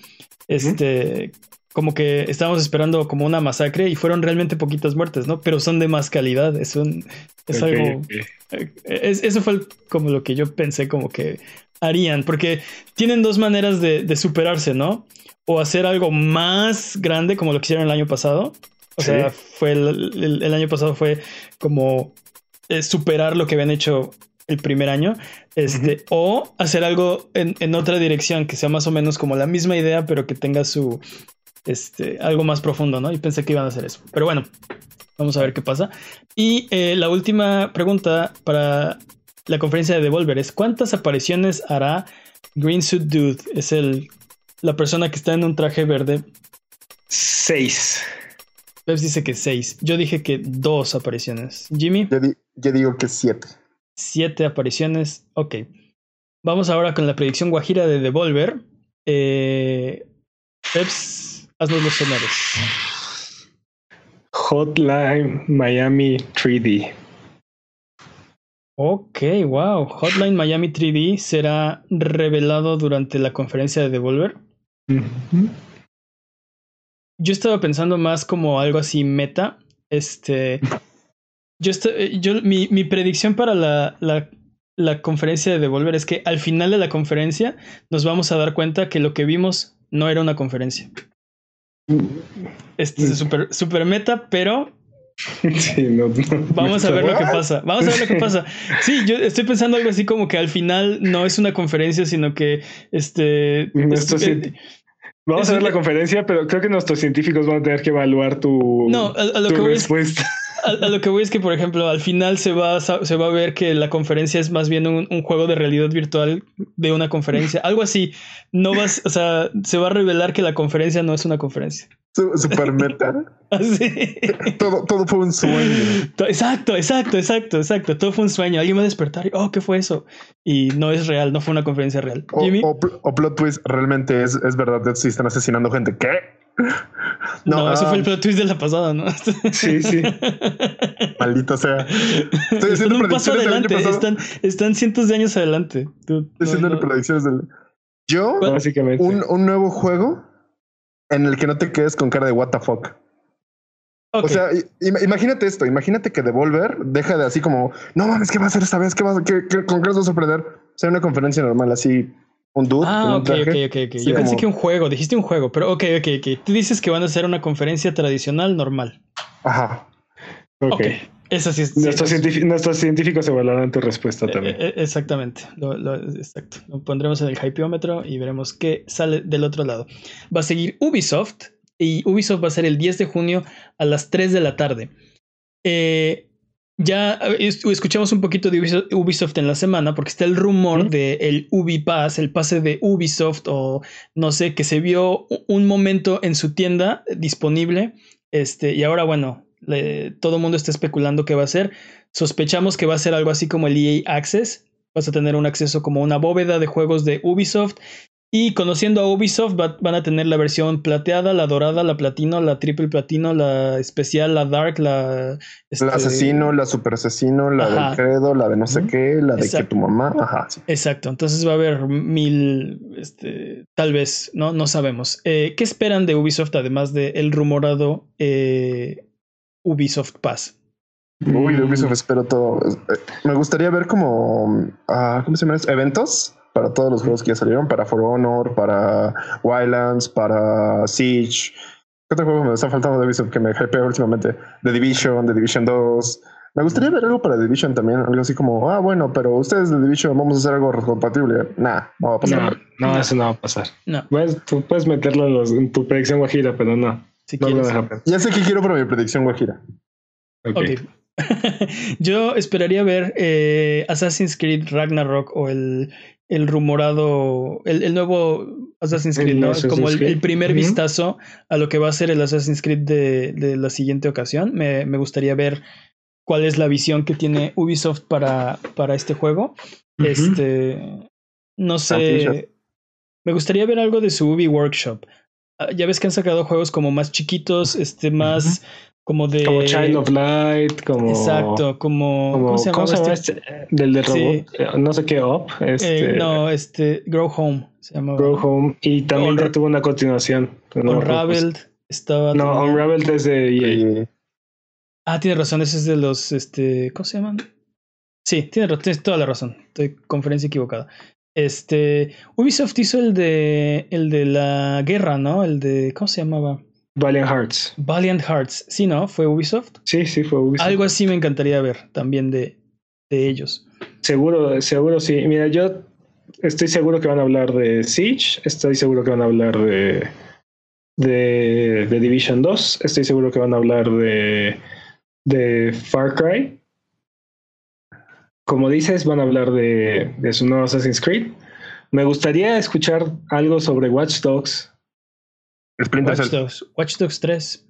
Este, como que estábamos esperando como una masacre y fueron realmente poquitas muertes, ¿no? Pero son de más calidad, es un, es algo, eh, eso fue como lo que yo pensé como que harían, porque tienen dos maneras de, superarse, ¿no? O hacer algo más grande como lo que hicieron el año pasado, o sea, fue el, año pasado fue como eh, superar lo que habían hecho el primer año, este, o hacer algo en, en, otra dirección que sea más o menos como la misma idea, pero que tenga su, este, algo más profundo, ¿no? Y pensé que iban a hacer eso. Pero bueno, vamos a ver qué pasa. Y eh, la última pregunta para la conferencia de Devolver es: ¿cuántas apariciones hará Green Suit Dude? Es el, la persona que está en un traje verde. Seis. Peps dice que seis. Yo dije que dos apariciones. Jimmy. Yo, digo que siete. Siete apariciones. Ok. Vamos ahora con la predicción guajira de Devolver. Eh, Peps Haznos los honores. Hotline Miami 3D. Ok, wow. Hotline Miami 3D será revelado durante la conferencia de Devolver. Yo estaba pensando más como algo así meta. Este. Yo, estoy, yo mi, mi, predicción para la, la, la conferencia de Devolver es que al final de la conferencia nos vamos a dar cuenta que lo que vimos no era una conferencia. Este es súper super meta, pero Vamos a ver lo que pasa. Vamos a ver lo que pasa. Sí, yo estoy pensando algo así como que al final no es una conferencia, sino que este. Vamos a ver la conferencia, pero creo que nuestros científicos van a tener que evaluar tu, no, respuesta a, lo que voy es que, por ejemplo, al final se va, se va a ver que la conferencia es más bien un, juego de realidad virtual de una conferencia. Algo así. No vas, o sea, se va a revelar que la conferencia no es una conferencia. Super meta. Así. todo, todo fue un sueño. Exacto, exacto, exacto, exacto. Todo fue un sueño. Alguien a despertar y, oh, ¿qué fue eso? Y no es real, no fue una conferencia real. O, o, plot twist, realmente es, es verdad, si están asesinando gente. ¿Qué? No, eso fue el ah. plot twist de la pasada, ¿no? Sí, sí. Maldito sea. Estoy haciendo un paso adelante. Están, están, cientos de años adelante. Estoy haciendo predicciones del. Yo, Básicamente. Un, un, nuevo juego en el que no te quedes con cara de what the fuck. O sea, imagínate esto, imagínate que Devolver deja de así como, no mames, ¿qué va a hacer esta vez? ¿Qué va a, qué, ¿Con qué nos va a sorprender? O sea, una conferencia normal así, Un dude. Ah, ok, ok, ok. Yo pensé que un juego, dijiste un juego, pero ok, ok, ok. Tú dices que van a hacer una conferencia tradicional normal. Ajá. Ok. okay. Eso sí es. Nuestros, científicos evaluarán tu respuesta eh, también. Eh, exactamente. Lo, exacto. Lo pondremos en el hypeómetro y veremos qué sale del otro lado. Va a seguir Ubisoft y Ubisoft va a ser el 10 de junio a las 3 de la tarde. Eh, ya escuchamos un poquito de Ubisoft en la semana porque está el rumor de el UbiPass, el pase de Ubisoft o no sé, que se vio un momento en su tienda disponible. Este, y ahora, bueno, todo el mundo está especulando que va a ser. Sospechamos que va a ser algo así como el EA Access. Vas a tener un acceso como una bóveda de juegos de Ubisoft. Y conociendo a Ubisoft, van a tener la versión plateada, la dorada, la platino, la triple platino, la especial, la dark, la. Este... asesino, la super asesino, la del credo, la de no sé qué, la de que tu mamá. Ajá. Exacto. Entonces va a haber mil. Este, tal vez, ¿no? No sabemos. Eh, ¿Qué esperan de Ubisoft además del el rumorado eh, Ubisoft Pass. Uy, de Ubisoft espero todo. Me gustaría ver como, ah, ¿cómo se llama? Eventos para todos los juegos que ya salieron, para For Honor, para Wildlands, para Siege. ¿Qué otro juego me está faltando de Ubisoft que me hypea últimamente? The Division, The Division 2. Me gustaría ver algo para The Division también, algo así como, ah, bueno, pero ustedes de Division vamos a hacer algo compatible. Nah, no va a pasar. No, eso no va a pasar. No. tú puedes meterlo en tu predicción guajira, pero no. Ya sé que quiero para mi predicción Guajira. Ok. Yo esperaría ver eh, Assassin's Creed Ragnarok o el, el rumorado, el, nuevo Assassin's Creed, ¿no? Como el, primer vistazo a lo que va a ser el Assassin's Creed de, la siguiente ocasión. Me, gustaría ver cuál es la visión que tiene Ubisoft para, para este juego. Este, no sé. Me gustaría ver algo de su Ubi Workshop. Ah, ya ves que han sacado juegos como más chiquitos, este, más como de. Como Child of Light, como. Exacto, como. ¿Cómo se llama? Este? este? Del de robot. Eh, no sé qué, Up. Eh, este... no, este. Grow Home se llama. Grow Home. Y también ya tuvo una continuación. Unraveled estaba. No, Unraveled es de EA. Ah, tiene razón, ese es de los. Este, ¿Cómo se llaman? Sí, tiene, tienes toda la razón. Estoy conferencia equivocada. Este, Ubisoft hizo el de el de la guerra, ¿no? El de ¿cómo se llamaba? Valiant Hearts. Valiant Hearts, sí, ¿no? ¿Fue Ubisoft? Sí, sí, fue Ubisoft. Algo así me encantaría ver también de, de ellos. Seguro, seguro sí. Mira, yo estoy seguro que van a hablar de Siege, estoy seguro que van a hablar de, de, de Division 2, estoy seguro que van a hablar de, de Far Cry como dices, van a hablar de, su nuevo Assassin's Creed. Me gustaría escuchar algo sobre Watch Dogs. Splinter Watch Dogs, Watch Dogs 3.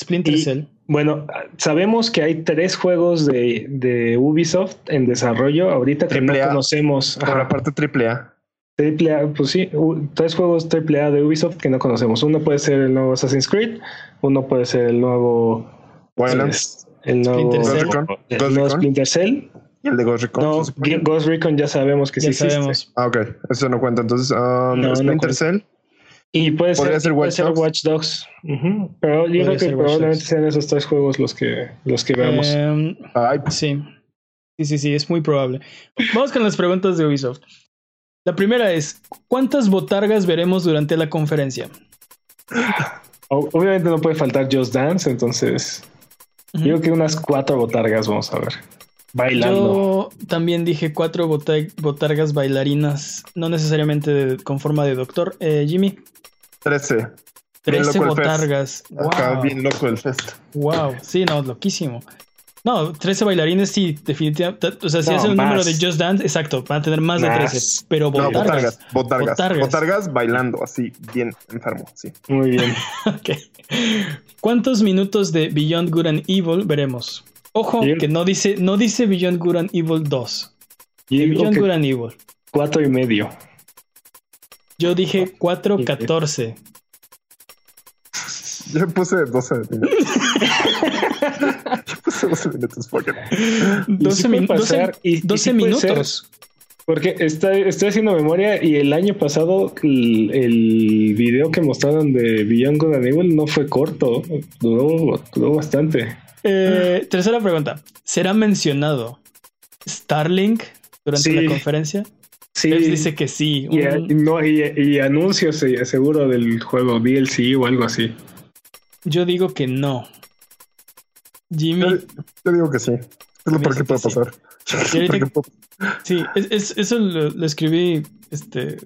Splinter Cell. Bueno, sabemos que hay tres juegos de, Ubisoft en desarrollo ahorita que no conocemos. Por la parte AAA. A, pues sí, tres juegos AAA de Ubisoft que no conocemos. Uno puede ser el nuevo Assassin's Creed, uno puede ser el nuevo. Wildlands. El nuevo, el nuevo Splinter Cell el de Ghost Recon? No, Ghost Recon ya sabemos que sí sabemos. Ah, ok. Eso no cuenta. Entonces, um, no, Splinter Cell. Y puede ser, ser, Watch, Dogs? Watch Dogs. Pero yo creo que probablemente sean esos tres juegos los que, los que veamos. Em, sí. Sí, sí, sí, es muy probable. Vamos con las preguntas de Ubisoft. La primera es: ¿cuántas botargas veremos durante la conferencia? Obviamente no puede faltar Just Dance, entonces. Yo creo que unas cuatro botargas vamos a ver. Bailando. Yo también dije cuatro botargas bailarinas, no necesariamente con forma de doctor. Eh, Jimmy. Trece. Trece botargas. Acá bien loco el fest. Wow, sí, no, loquísimo. No, 13 bailarines sí, definitivamente. O sea, si es el número de Just Dance, exacto, van a tener más, de 13. Pero botargas. No, botargas, botargas, botargas. bailando, así, bien enfermo, sí. Muy bien. ok. ¿Cuántos minutos de Beyond Good and Evil veremos? Ojo, que no dice, no dice Beyond Good and Evil 2. Beyond Good and Evil. Cuatro y medio. Yo dije 4.14. Yo puse 12 minutos. Yo puse 12 minutos. 12, 12, 12 minutos. Porque estoy, estoy haciendo memoria y el año pasado el, el, video que mostraron de Beyond Good and Evil no fue corto, duró, duró bastante. Eh, tercera pregunta. ¿Será mencionado Starlink durante la conferencia? Sí. dice que sí. Y, no, y, anuncios eh, seguro del juego DLC o algo así. Yo digo que no. Jimmy. Yo, digo que sí. Es lo peor que puede pasar. Sí, eso lo, escribí este,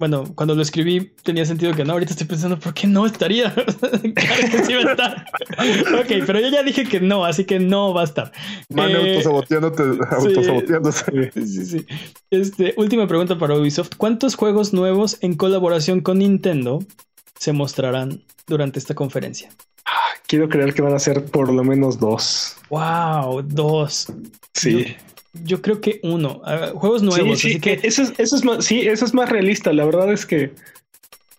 bueno, cuando lo escribí tenía sentido que no. Ahorita estoy pensando, ¿por qué no estaría? claro que sí va a estar. ok, pero yo ya dije que no, así que no va a estar. Mane eh, autosaboteándose. Sí, sí, sí. Este, última pregunta para Ubisoft. ¿Cuántos juegos nuevos en colaboración con Nintendo se mostrarán durante esta conferencia? Quiero creer que van a ser por lo menos dos. Wow, dos. Sí. Yo creo que uno. Ah, juegos nuevos. Sí, sí, que... eso, es, eso es más, sí, eso es más realista. La verdad es que.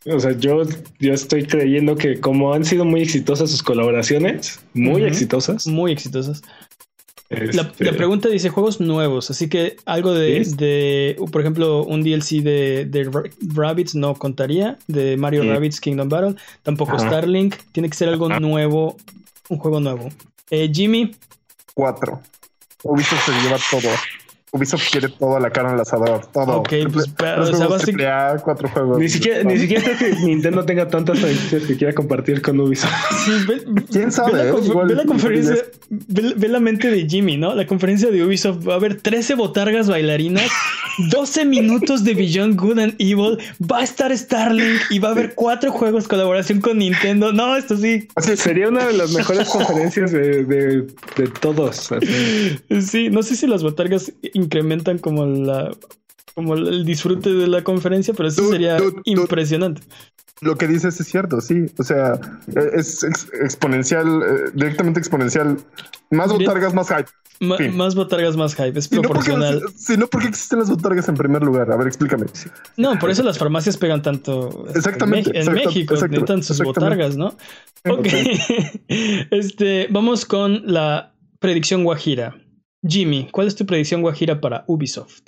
O sea, yo, yo estoy creyendo que como han sido muy exitosas sus colaboraciones, muy exitosas. Muy exitosas. La, este pregunta dice juegos nuevos, así que algo de, de por ejemplo, un DLC de, de Rabbits no contaría, de Mario Rabbits Kingdom Battle, tampoco Starlink, tiene que ser algo nuevo, un juego nuevo. Eh, Jimmy. Cuatro. Ubisoft se lleva todo. Ubisoft quiere toda la cara en el asador, todo. Ok, pues, pero, o sea, cuatro juegos. Ni siquiera, ni siquiera creo que Nintendo tenga tantas franquicias que quiera compartir con Ubisoft. Sí, ¿Quién sabe? Ve la, ve la conferencia, ve, la mente de Jimmy, ¿no? La conferencia de Ubisoft va a haber 13 botargas bailarinas, 12 minutos de Beyond Good and Evil, va a estar Starlink y va a haber cuatro juegos colaboración con Nintendo. No, esto sí. sería una de las mejores conferencias de, de, de todos. Sí, no sé si las botargas incrementan como la como el disfrute de la conferencia, pero eso sería impresionante. Lo que dices es cierto, sí. O sea, es exponencial, eh, directamente exponencial. Más botargas, más hype. más botargas, más hype. Es proporcional. Si no, ¿por qué existen las botargas en primer lugar? A ver, explícame. No, por eso las farmacias pegan tanto exactamente, en, México. necesitan sus botargas, ¿no? Ok. este, vamos con la predicción Guajira. Jimmy, ¿cuál es tu predicción guajira para Ubisoft?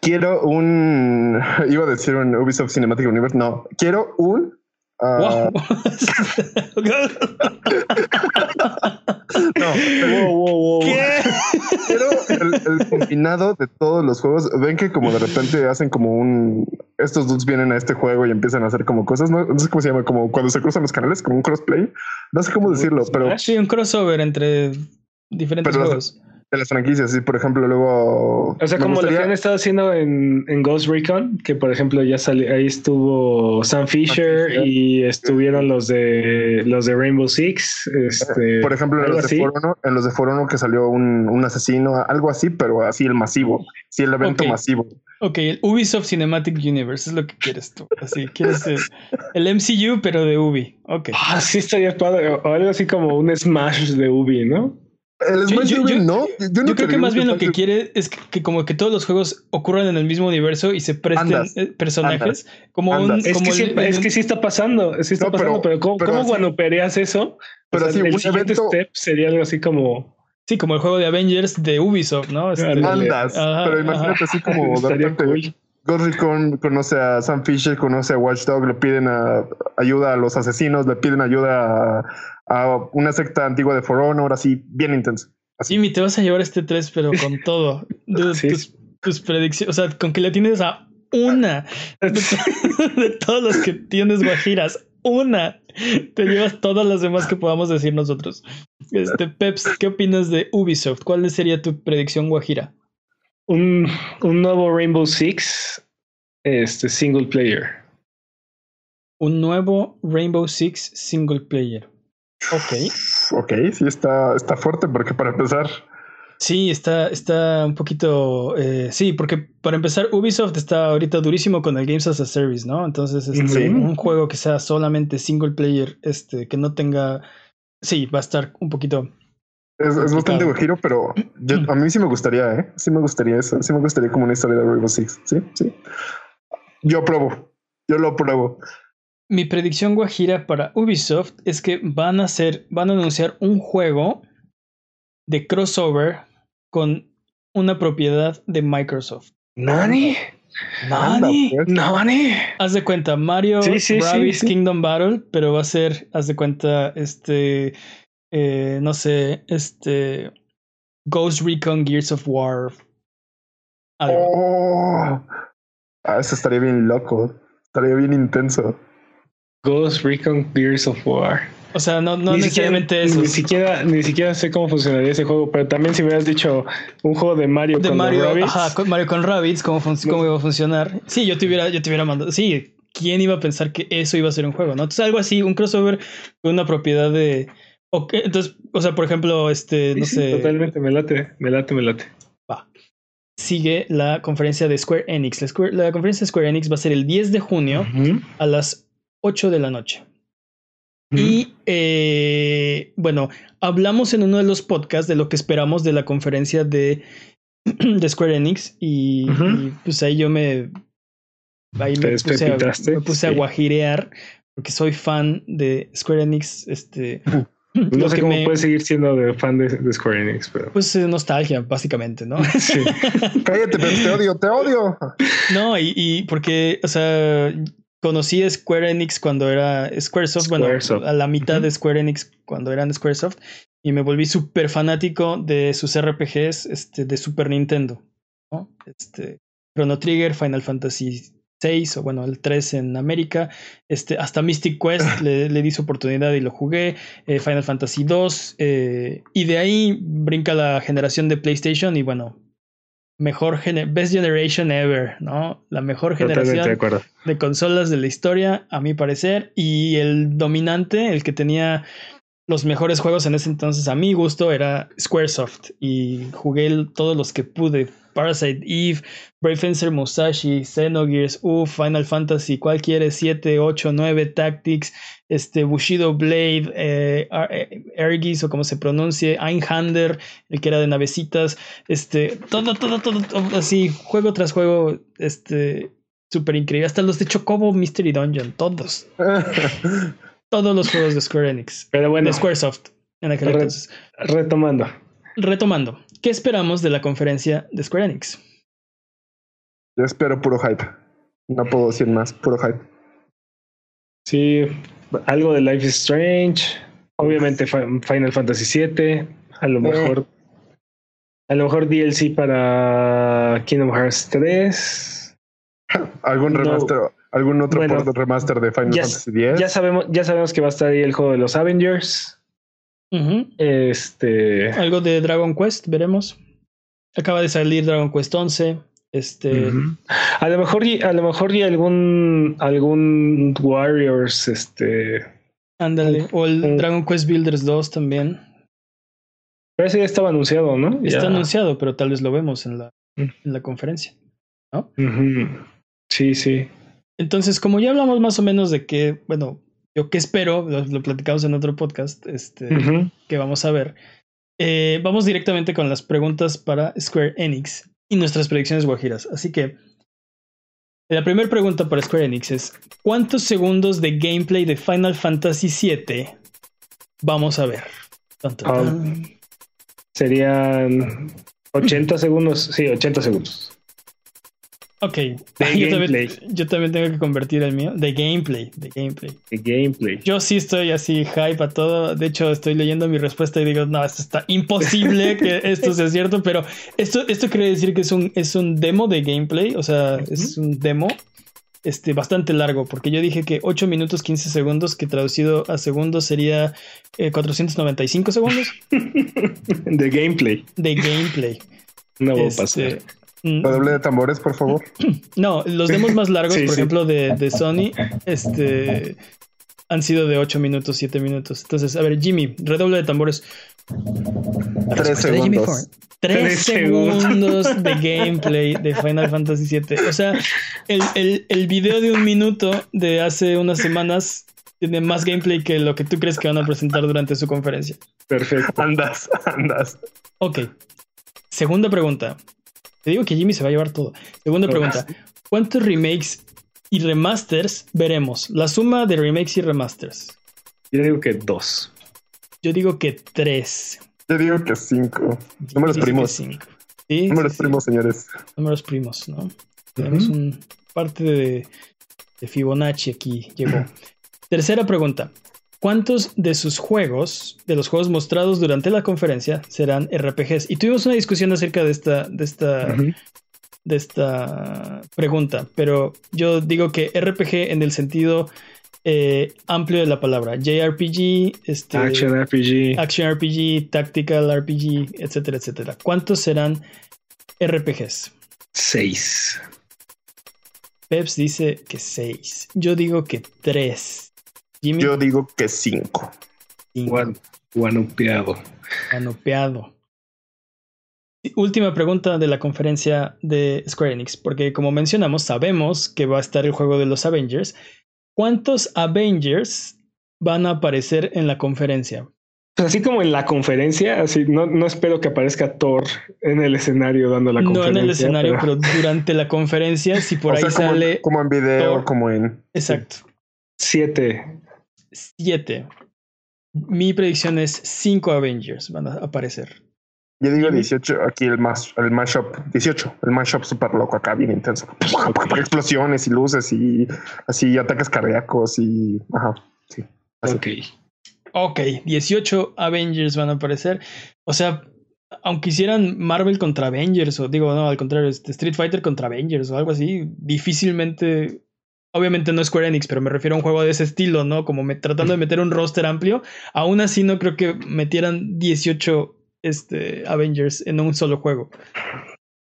quiero un. Iba a decir un Ubisoft Cinematic Universe. No, quiero un. Uh... no, wow, wow, wow. Quiero el, el, combinado de todos los juegos. Ven que como de repente hacen como un. Estos dudes vienen a este juego y empiezan a hacer como cosas. No, no sé cómo se llama, como cuando se cruzan los canales, como un crossplay. No sé cómo decirlo, pero. Sí, un crossover entre diferentes juegos. De las franquicias, sí, por ejemplo, luego. O sea, como lo que han estado haciendo en, en, Ghost Recon, que por ejemplo ya salió, ahí estuvo Sam Fisher, y estuvieron los de los de Rainbow Six. Este, por ejemplo, en los, de Forono, en los de Forono que salió un, un, asesino, algo así, pero así el masivo. Sí, el evento masivo. Ok, el Ubisoft Cinematic Universe es lo que quieres tú. Así, quieres el, el MCU, pero de Ubi. Ok. Ah, sí, estaría padre. O algo así como un Smash de Ubi, ¿no? El Smash yo, no. Yo, creo que más bien lo que quiere es que, como que todos los juegos ocurran en el mismo universo y se presten eh, personajes como un. Es, que sí, es, que sí, está pasando, sí está pasando, pero, ¿cómo, pero cómo eso? Pero o sea, el siguiente step sería algo así como. Sí, como el juego de Avengers de Ubisoft, ¿no? Este, Andas, pero imagínate así como de repente. Conoce a Sam Fisher, conoce a Watchdog, le piden ayuda a los asesinos, le piden ayuda a, una secta antigua de For Honor, así bien intenso. Así. Jimmy, te vas a llevar este 3, pero con todo. tus, predicciones, o sea, con que le tienes a una de, todos los que tienes guajiras, una, te llevas todas las demás que podamos decir nosotros. Este, Peps, ¿qué opinas de Ubisoft? ¿Cuál sería tu predicción guajira? un, un nuevo Rainbow Six este, single player. Un nuevo Rainbow Six single player. Ok. Ok, sí, está, está fuerte porque para empezar. Sí, está, está un poquito. Eh, sí, porque para empezar, Ubisoft está ahorita durísimo con el Games as a Service, ¿no? Entonces, este, un juego que sea solamente single player, este, que no tenga. Sí, va a estar un poquito es, es bastante giro, pero a mí sí me gustaría, ¿eh? Sí me gustaría eso. Sí me gustaría como una historia de Rainbow Six. Sí, sí. Yo apruebo. Yo lo apruebo. Mi predicción guajira para Ubisoft es que van a hacer, van a anunciar un juego de crossover con una propiedad de Microsoft. ¿Nani? ¿Nani? Pues. ¿Nani? Haz de cuenta, Mario sí, Kingdom Battle, pero va a ser, haz de cuenta, este eh, no sé, este, Ghost Recon Gears of War. Oh, ah, eso estaría bien loco. Estaría bien intenso. Ghost Recon Gears of War. O sea, no, no necesariamente eso. Ni siquiera, ni siquiera sé cómo funcionaría ese juego, pero también si hubieras dicho un juego de Mario de con Mario, Rabbids. Ajá, con Mario con Rabbids, cómo, cómo iba a funcionar. Sí, yo te hubiera, yo te hubiera mandado. Sí, ¿quién iba a pensar que eso iba a ser un juego? ¿No? Entonces, algo así, un crossover con una propiedad de. Okay, entonces, o sea, por ejemplo, este, no sé. Totalmente, me late, me late, me late. Va. Sigue la conferencia de Square Enix. La, conferencia de Square Enix va a ser el 10 de junio a las 8 de la noche. Y eh, bueno, hablamos en uno de los podcasts de lo que esperamos de la conferencia de, de Square Enix y, pues ahí yo me, ahí me puse, a, me puse a guajirear porque soy fan de Square Enix. Este, no sé cómo puedes seguir siendo de fan de, Square Enix, pero. Pues nostalgia, básicamente, ¿no? Sí. Cállate, pero te odio, te odio. No, y, y porque, o sea, conocí Square Enix cuando era Squaresoft, bueno, a la mitad de Square Enix cuando eran Squaresoft, y me volví súper fanático de sus RPGs este, de Super Nintendo, ¿no? Este, Chrono Trigger, Final Fantasy VI, o bueno, el 3 en América, este, hasta Mystic Quest le, le di su oportunidad y lo jugué, eh, Final Fantasy 2, eh, y de ahí brinca la generación de PlayStation y bueno, mejor best generation ever, ¿no? La mejor generación de, consolas de la historia, a mi parecer, y el dominante, el que tenía los mejores juegos en ese entonces, a mi gusto, era Squaresoft, y jugué todos los que pude. Parasite Eve, Brave Fencer Musashi, Xenogears, Uff, Final Fantasy, ¿cuál quieres? 7, 8, 9, Tactics, este, Bushido Blade, eh, eh, Ergis o como se pronuncie, Einhander, el que era de navecitas, este, todo, todo, todo, así, juego tras juego, este, súper increíble. Hasta los de Chocobo Mystery Dungeon, todos. todos los juegos de Square Enix. Pero bueno. De Squaresoft, en aquel entonces. Retomando. Retomando. ¿Qué esperamos de la conferencia de Square Enix? Yo espero puro hype. No puedo decir más, puro hype. Sí, algo de Life is Strange, obviamente Final Fantasy VII, a lo eh. mejor a lo mejor DLC para Kingdom Hearts 3. ¿Algún remaster, algún otro remaster de Final Fantasy X? Ya sabemos, ya sabemos que va a estar ahí el juego de los Avengers. Este. Algo de Dragon Quest, veremos. Acaba de salir Dragon Quest 11. Este. A lo mejor, a lo mejor y algún. algún Warriors, este. Ándale. O el Dragon Quest Builders 2 también. Pero ese ya estaba anunciado, ¿no? Está anunciado, pero tal vez lo vemos en la, mm. en la conferencia. ¿No? Sí, sí. Entonces, como ya hablamos más o menos de que, bueno, yo qué espero, lo, platicamos en otro podcast, este, que vamos a ver. Eh, vamos directamente con las preguntas para Square Enix y nuestras predicciones guajiras. Así que la primera pregunta para Square Enix es, ¿cuántos segundos de gameplay de Final Fantasy VII vamos a ver? Um, serían 80 segundos, sí, 80 segundos. Ok, yo también, yo también, tengo que convertir el mío de gameplay, de gameplay. De gameplay. Yo sí estoy así hype a todo. De hecho, estoy leyendo mi respuesta y digo, no, esto está imposible que esto sea cierto, pero esto, esto quiere decir que es un, es un demo de gameplay, o sea, es un demo este, bastante largo, porque yo dije que 8 minutos 15 segundos, que traducido a segundos sería 495 eh, segundos. de gameplay. De gameplay. No va a pasar. Mm. Doble de tambores, por favor. No, los demos más largos, por ejemplo, de, de, Sony, este han sido de 8 minutos, 7 minutos. Entonces, a ver, Jimmy, redoble de tambores. 3 segundos. 3 segundos de gameplay de Final Fantasy VII. O sea, el, el, el video de un minuto de hace unas semanas tiene más gameplay que lo que tú crees que van a presentar durante su conferencia. Perfecto. Andas, andas. Ok. Segunda pregunta. Te digo que Jimmy se va a llevar todo. Segunda pregunta. ¿Cuántos remakes y remasters veremos? La suma de remakes y remasters. Yo digo que dos. Yo digo que tres. Yo digo que cinco. Números primos. Cinco. ¿Sí? Números primos, señores. Números primos, ¿no? Tenemos un parte de, de Fibonacci aquí. Llegó. Tercera pregunta. ¿Cuántos de sus juegos, de los juegos mostrados durante la conferencia, serán RPGs? Y tuvimos una discusión acerca de esta, de esta, de esta pregunta, pero yo digo que RPG en el sentido eh, amplio de la palabra. JRPG, este, Action RPG, Action RPG, Tactical RPG, etcétera, etcétera. ¿Cuántos serán RPGs? Seis. Peps dice que seis. Yo digo que tres. Yo digo que cinco. Guanopeado. Guanopeado. Última pregunta de la conferencia de Square Enix, porque como mencionamos, sabemos que va a estar el juego de los Avengers. ¿Cuántos Avengers van a aparecer en la conferencia? Así como en la conferencia, así no, no espero que aparezca Thor en el escenario dando la conferencia. No en el escenario, pero, durante la conferencia, si por ahí sale. Como en video, como en. Exacto. Siete. Siete. Mi predicción es cinco Avengers van a aparecer. Yo digo 18, aquí el más el mashup, 18, el mashup super loco acá, bien intenso. Explosiones y luces y así ataques cardíacos y ajá, sí. Ok. Ok, 18 Avengers van a aparecer. O sea, aunque hicieran Marvel contra Avengers, o digo, no, al contrario, este, Street Fighter contra Avengers o algo así, difícilmente. Obviamente no Square Enix, pero me refiero a un juego de ese estilo, ¿no? Como tratando de meter un roster amplio. Aún así, no creo que metieran 18 este, Avengers en un solo juego.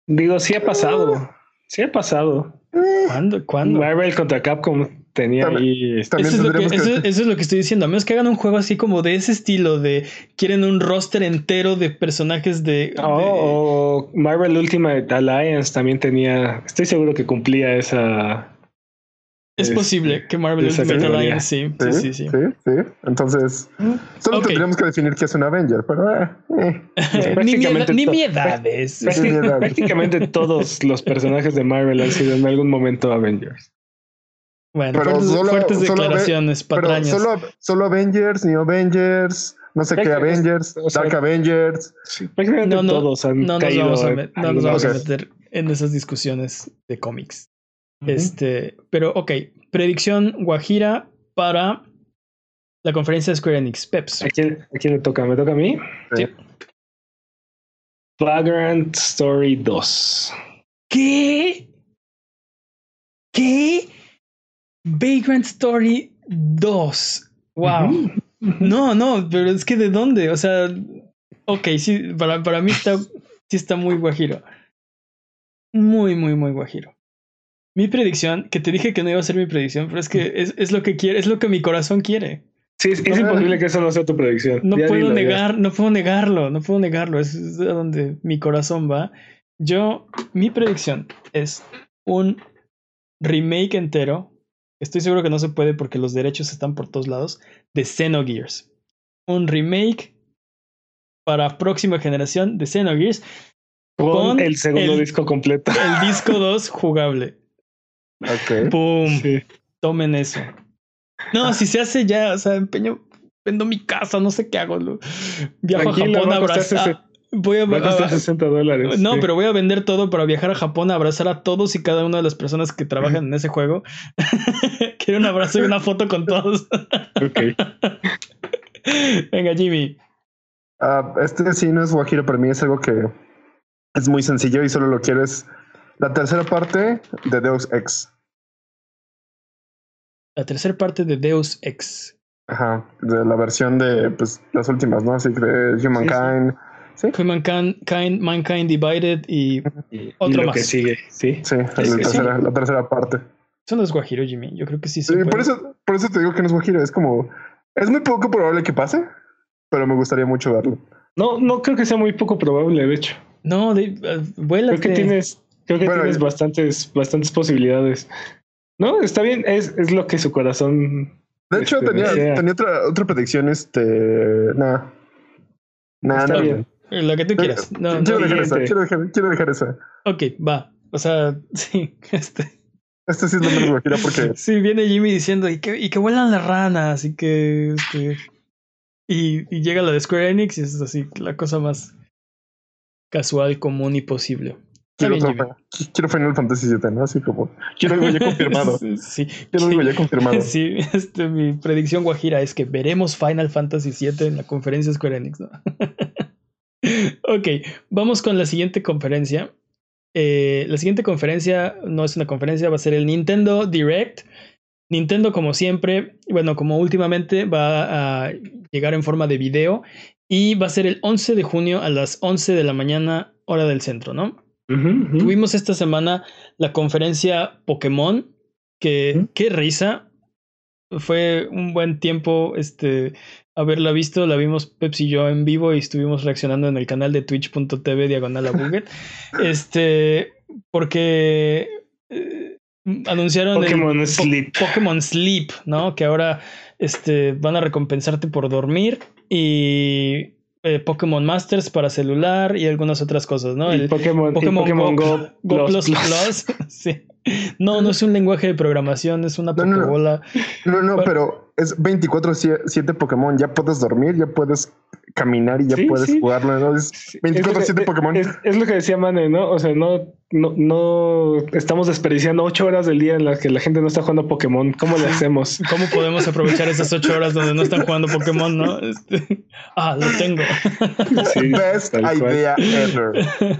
Digo, sí ha pasado. Sí ha pasado. ¿Cuándo? ¿Cuándo? Marvel contra Capcom tenía ahí. Eso es, lo que, eso, es, lo que, estoy diciendo. A menos que hagan un juego así como de ese estilo, de quieren un roster entero de personajes de. Oh, o Marvel Ultimate Alliance también tenía. Estoy seguro que cumplía esa. Es, posible que Marvel Ultimate Alliance, sí, sí, sí, sí. Sí, Entonces, solo tendríamos que definir qué es un Avenger, pero. Eh, eh. ni, mi edad es. Prácticamente todos los personajes de Marvel han sido en algún momento Avengers. Bueno, pero solo, fuertes declaraciones, patrañas. Pero solo, solo Avengers, New Avengers, no sé qué Avengers, Dark Avengers. prácticamente no, todos han no caído. Nos vamos a, no nos vamos a meter en esas discusiones de cómics. Este, pero ok, predicción Guajira para la conferencia de Square Enix. Peps. ¿A quién, le toca? ¿Me toca a mí? Sí. Flagrant Story 2. ¿Qué? ¿Qué? Vagrant Story 2. Wow. No, no, pero es que de dónde? O sea, ok, sí, para, para mí está, sí está muy guajiro. Muy, muy, muy guajiro. Mi predicción, que te dije que no iba a ser mi predicción, pero es que es, es lo que quiere, es lo que mi corazón quiere. Sí, es, imposible que eso no sea tu predicción. No puedo negar, no puedo negarlo, no puedo negarlo. Es, es a donde mi corazón va. Yo, mi predicción es un remake entero. Estoy seguro que no se puede porque los derechos están por todos lados. De Xenogears. Un remake para próxima generación de Xenogears. Con, con el segundo disco completo. El disco 2 jugable. Ok. ¡Pum! Tomen eso. No, si se hace ya, o sea, empeño, vendo mi casa, no sé qué hago. Viajo a Japón a abrazar. Voy a, a 60 dólares. No, pero voy a vender todo para viajar a Japón a abrazar a todos y cada una de las personas que trabajan en ese juego. Quiero un abrazo y una foto con todos. ok. Venga, Jimmy. Uh, este sí no es Guajiro, para mí es algo que es muy sencillo y solo lo quieres la tercera parte de Deus Ex. La tercera parte de Deus Ex. Ajá, de la versión de pues, las últimas, ¿no? Así que Humankind. Sí. Humankind, Mankind Divided y, otro más. que sigue, sí. Sí, la, tercera, la tercera parte. Eso no es Guajiro, Jimmy. Yo creo que sí. sí por, eso, por eso te digo que no es Guajiro. Es como. Es muy poco probable que pase, pero me gustaría mucho verlo. No, no creo que sea muy poco probable, de hecho. No, de, uh, Creo que tienes Creo que tienes bastantes, bastantes posibilidades. No, está bien, es, es lo que su corazón. De hecho, este, tenía, tenía, otra, otra predicción, este. Nada. Nada, no. Bien. Lo que tú quieras. No, quiero, dejar esa, quiero, dejar, quiero dejar esa. Ok, va. O sea, sí, este. Este sí es lo menos quiero porque. Sí, viene Jimmy diciendo y que, y que vuelan las ranas y que. Este, y, y llega la de Square Enix y es así, la cosa más casual, común y posible. Quiero, quiero Final Fantasy VII, ¿no? Así como. Quiero algo ya confirmado. sí. Quiero algo ya confirmado. Sí, este, mi predicción guajira es que veremos Final Fantasy VII en la conferencia Square Enix, ¿no? ok, vamos con la siguiente conferencia. Eh, la siguiente conferencia no es una conferencia, va a ser el Nintendo Direct. Nintendo, como siempre, bueno, como últimamente, va a llegar en forma de video y va a ser el 11 de junio a las 11 de la mañana, hora del centro, ¿no? Tuvimos esta semana la conferencia Pokémon, que qué risa. Fue un buen tiempo este, haberla visto. La vimos Pepsi y yo en vivo y estuvimos reaccionando en el canal de twitch.tv diagonal a este, porque eh, anunciaron Pokémon Sleep. Pokémon Sleep, ¿no? Que ahora este, van a recompensarte por dormir y eh, Pokémon Masters para celular y algunas otras cosas, ¿no? El, Pokémon, Pokémon, Go, Plus, Plus. sí. No, no es un lenguaje de programación, es una Pokébola. No, no, pero es 24-7 Pokémon. Ya puedes dormir, ya puedes caminar y ya puedes jugarlo. ¿no? Es 24-7 Pokémon. Es, lo que decía Mane, ¿no? O sea, no, no, no estamos desperdiciando ocho horas del día en las que la gente no está jugando Pokémon. ¿Cómo le hacemos? ¿Cómo podemos aprovechar esas ocho horas donde no están jugando Pokémon, no? Este, ah, lo tengo. Best idea ever.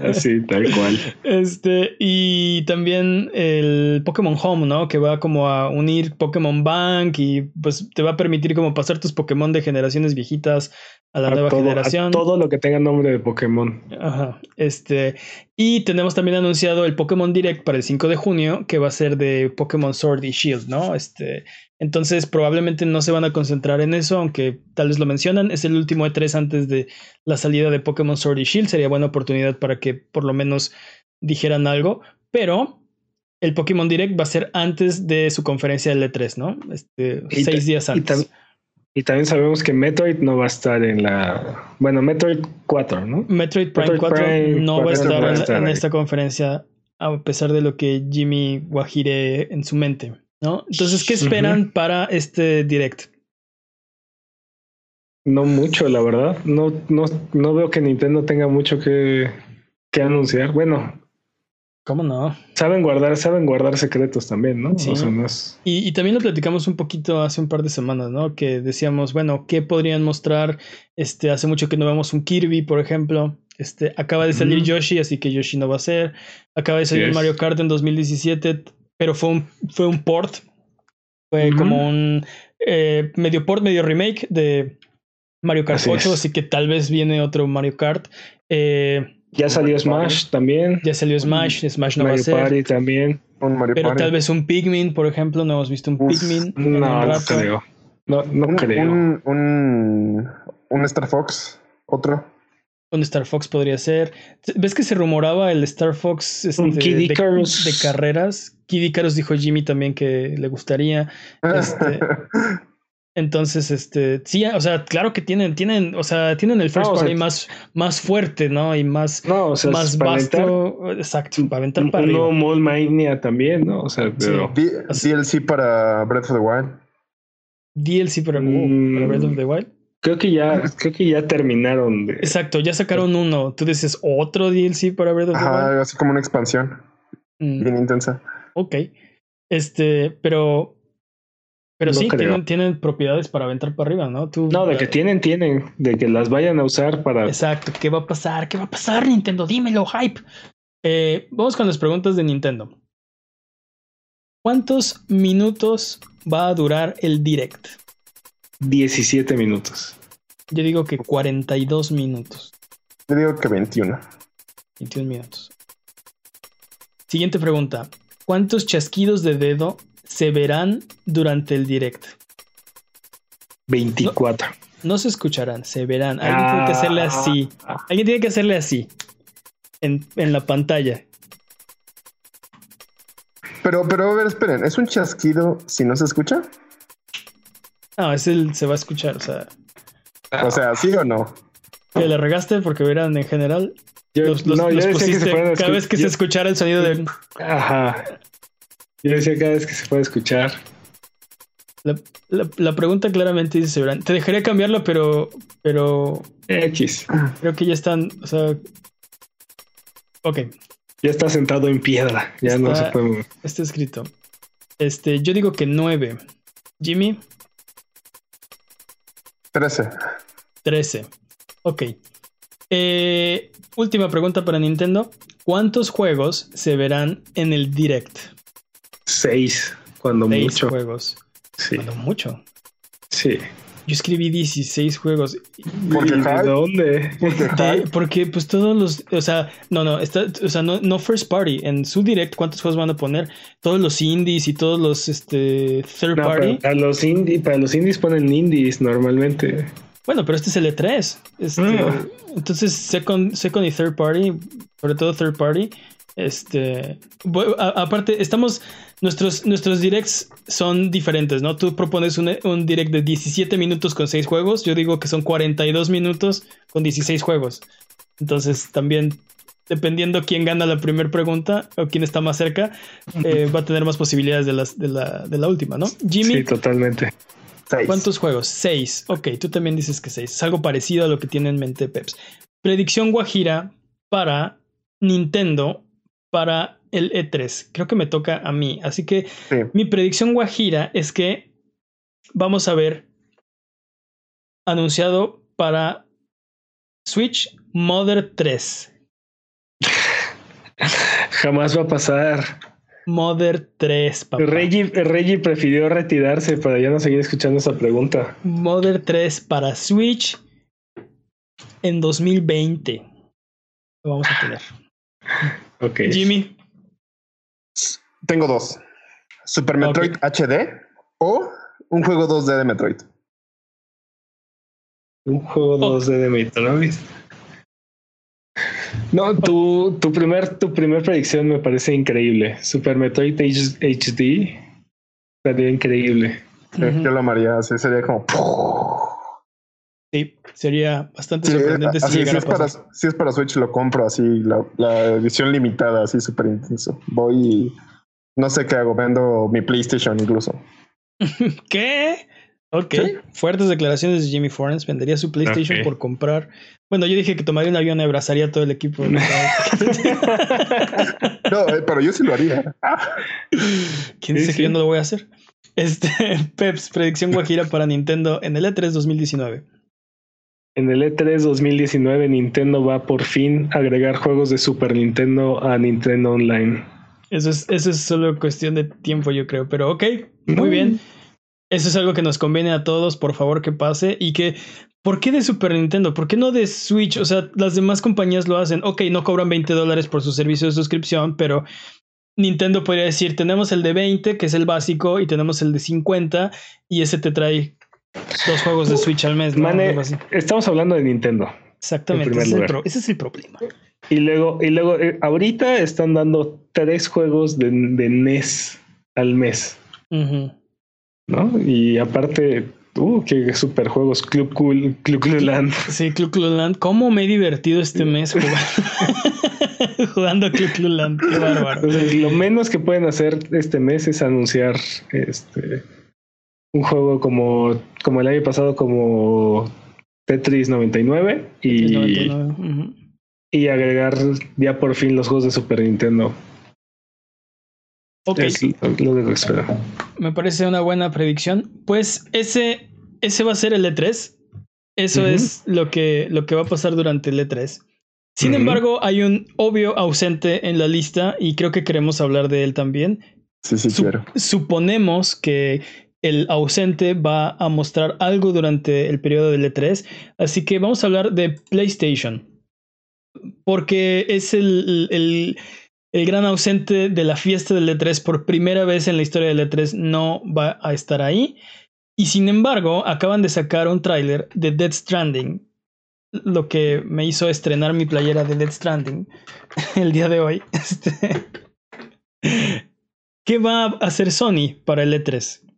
Así, tal cual. Este, y también el Pokémon Home, ¿no? Que va como a unir Pokémon Bank y pues te va a permitir como pasar tus Pokémon de generaciones viejitas a la nueva generación. todo lo que tenga nombre de Pokémon. Ajá. Este. Y tenemos también anunciado el Pokémon Direct para el 5 de junio, que va a ser de Pokémon Sword y Shield, ¿no? Este. Entonces, probablemente no se van a concentrar en eso, aunque tal vez lo mencionan. Es el último E3 antes de la salida de Pokémon Sword y Shield. Sería buena oportunidad para que por lo menos dijeran algo. Pero el Pokémon Direct va a ser antes de su conferencia del E3, ¿no? Este, seis días antes. Y también sabemos que Metroid no va a estar en la. Bueno, Metroid 4, ¿no? Metroid Prime 4 no va a estar, en, esta conferencia, a pesar de lo que Jimmy Guajire en su mente, ¿no? Entonces, ¿qué esperan para este direct? No mucho, la verdad. No, no, no veo que Nintendo tenga mucho que, que anunciar. Bueno, ¿Cómo no? Saben guardar, saben guardar secretos también, ¿no? Sí. y, también lo platicamos un poquito hace un par de semanas, ¿no? Que decíamos, bueno, ¿qué podrían mostrar? Este, hace mucho que no vemos un Kirby, por ejemplo. Este, acaba de salir Yoshi, así que Yoshi no va a ser. Acaba de salir Mario Kart en 2017, pero fue un, fue un port. Fue como un eh, medio port, medio remake de Mario Kart 8, así que tal vez viene otro Mario Kart. Eh, ya salió Smash también. Ya salió Smash, Smash no va a ser. Party también. Pero tal vez un Pikmin, por ejemplo, no hemos visto un Pikmin. No, no creo. No, no creo. Un, un, un, Star Fox, otro. Un Star Fox podría ser. ¿Ves que se rumoraba el Star Fox este, de, de, carreras? Kid Icarus dijo Jimmy también que le gustaría. Este, Entonces, este, sí, o sea, claro que tienen, tienen, o sea, tienen el first party más, más fuerte, ¿no? Y más, no, más vasto, exacto, para aventar para arriba. Mall Mania también, ¿no? O sea, pero... DLC para Breath of the Wild. DLC para, mm, Breath of the Wild. Creo que ya, creo que ya terminaron. De... Exacto, ya sacaron uno. Tú dices otro DLC para Breath of the Wild. así como una expansión. Mm. Bien intensa. Ok. Este, pero pero sí, tienen, propiedades para aventar para arriba, ¿no? Tú, no, de que tienen, tienen. De que las vayan a usar para. Exacto. ¿Qué va a pasar? ¿Qué va a pasar, Nintendo? Dímelo, hype. Eh, vamos con las preguntas de Nintendo. ¿Cuántos minutos va a durar el direct? 17 minutos. Yo digo que 42 minutos. Yo digo que 21. 21 minutos. Siguiente pregunta. ¿Cuántos chasquidos de dedo se verán durante el direct. 24. No, se escucharán, se verán. Alguien tiene que hacerle así. Ah. Alguien tiene que hacerle así. En, la pantalla. Pero, pero, a ver, esperen. ¿Es un chasquido si no se escucha? No, es el, se va a escuchar, o sea. O sea, ¿sí o no? Que le regaste porque verán en general. los, pusiste cada vez que se escuchara el sonido de. Ajá. Yo decía cada vez que se puede escuchar. La, pregunta claramente dice Te dejaría cambiarlo, pero. Pero. X. Creo que ya están. O sea. Ok. Ya está sentado en piedra. Ya no se puede Está escrito. Este, yo digo que 9. Jimmy. 13. 13. Ok. Eh, última pregunta para Nintendo. ¿Cuántos juegos se verán en el direct? Seis, cuando Seis mucho. juegos. Sí. Cuando mucho. Sí. Yo escribí 16 juegos. Porque ¿Y hype. ¿De dónde? Porque De- hype. porque pues todos los, o sea, no, no, está, o sea, no, no first party. En su direct, ¿cuántos juegos van a poner? Todos los indies y todos los este third No, party. para los indie, para los indies ponen indies normalmente. Bueno, pero este es el E3. Este, Ah. Entonces, second, second y third party, sobre todo third party. Este, a- aparte, estamos, nuestros, nuestros directs son diferentes, ¿no? Tú propones un, un direct de 17 minutos con 6 juegos, yo digo que son 42 minutos con 16 juegos. Entonces, también, dependiendo quién gana la primera pregunta o quién está más cerca, eh, va a tener más posibilidades de, las, de, la, de la última, ¿no? Jimmy, Sí, totalmente. Seis. ¿Cuántos juegos? Seis. Ok, tú también dices que seis. Es algo parecido a lo que tiene en mente Peps. Predicción Guajira para Nintendo para el E3. Creo que me toca a mí. Así que Sí. mi predicción Guajira es que vamos a ver anunciado para Switch Mother 3. Jamás va a pasar. Mother 3, papá. Reggie, Reggie prefirió retirarse para ya no seguir escuchando esa pregunta. Mother 3 para Switch en 2020. Lo vamos a tener. Ok. Jimmy. Tengo dos. Super Metroid HD o un juego 2D de Metroid. Un juego Oh. 2D de Metroid. No, tu, tu, primer, tu primer predicción me parece increíble. Super Metroid H- HD. Estaría increíble. Eh, Ujú. Yo lo amaría así, sería como. Sí, sería bastante Sí, sorprendente si así, si, llegara es a para, si es para Switch, lo compro así, la, la edición limitada, así súper intenso. Voy y no sé qué hago, vendo mi PlayStation incluso. ¿Qué? Ok, Sí. fuertes declaraciones de Jimmy Forens. Vendería su PlayStation por comprar. Bueno, yo dije que tomaría un avión y abrazaría a todo el equipo. ¿no? No, eh, pero yo sí lo haría. ¿Quién Sí, dice sí. que yo no lo voy a hacer? Este, Peps, predicción Guajira para Nintendo en el E E3 2019. En el E E3 2019, Nintendo va por fin a agregar juegos de Super Nintendo a Nintendo Online. Eso es, eso es solo cuestión de tiempo, yo creo. Pero ok, muy Mm. bien. Eso es algo que nos conviene a todos, por favor, que pase. Y que, ¿por qué de Super Nintendo? ¿Por qué no de Switch? O sea, las demás compañías lo hacen. Ok, no cobran 20 dólares por su servicio de suscripción, pero Nintendo podría decir, tenemos el de 20, que es el básico, y tenemos el de 50, y ese te trae dos juegos de Switch al mes. ¿no? Mane, Algo así. estamos hablando de Nintendo. Exactamente, ese es, el lugar. pro- ese es el problema. Y luego, y luego eh, ahorita están dando tres juegos de, de NES al mes. ¿no? Y aparte, uh, qué super juegos, Club Cool, Club Cool Land. Sí, Club Cluland. ¿Cómo me he divertido este mes jugando, jugando a Club Cluland? Qué bárbaro. Entonces, lo menos que pueden hacer este mes es anunciar este un juego como, como el año pasado, como Tetris 99 y, 99, ujú. y agregar ya por fin los juegos de Super Nintendo. Ok, Es lo que espero. me parece una buena predicción. Pues ese, ese va a ser el E3. Eso es lo que, lo que va a pasar durante el E3. Sin embargo, hay un obvio ausente en la lista y creo que queremos hablar de él también. Sí, sí, Su- quiero. Suponemos que el ausente va a mostrar algo durante el periodo del E3, así que vamos a hablar de PlayStation, porque es el, el, el gran ausente de la fiesta del E3 por primera vez en la historia del E3, no va a estar ahí. Y sin embargo, acaban de sacar un tráiler de Dead Stranding, lo que me hizo estrenar mi playera de Dead Stranding el día de hoy. Este, ¿Qué va a hacer Sony para el E3?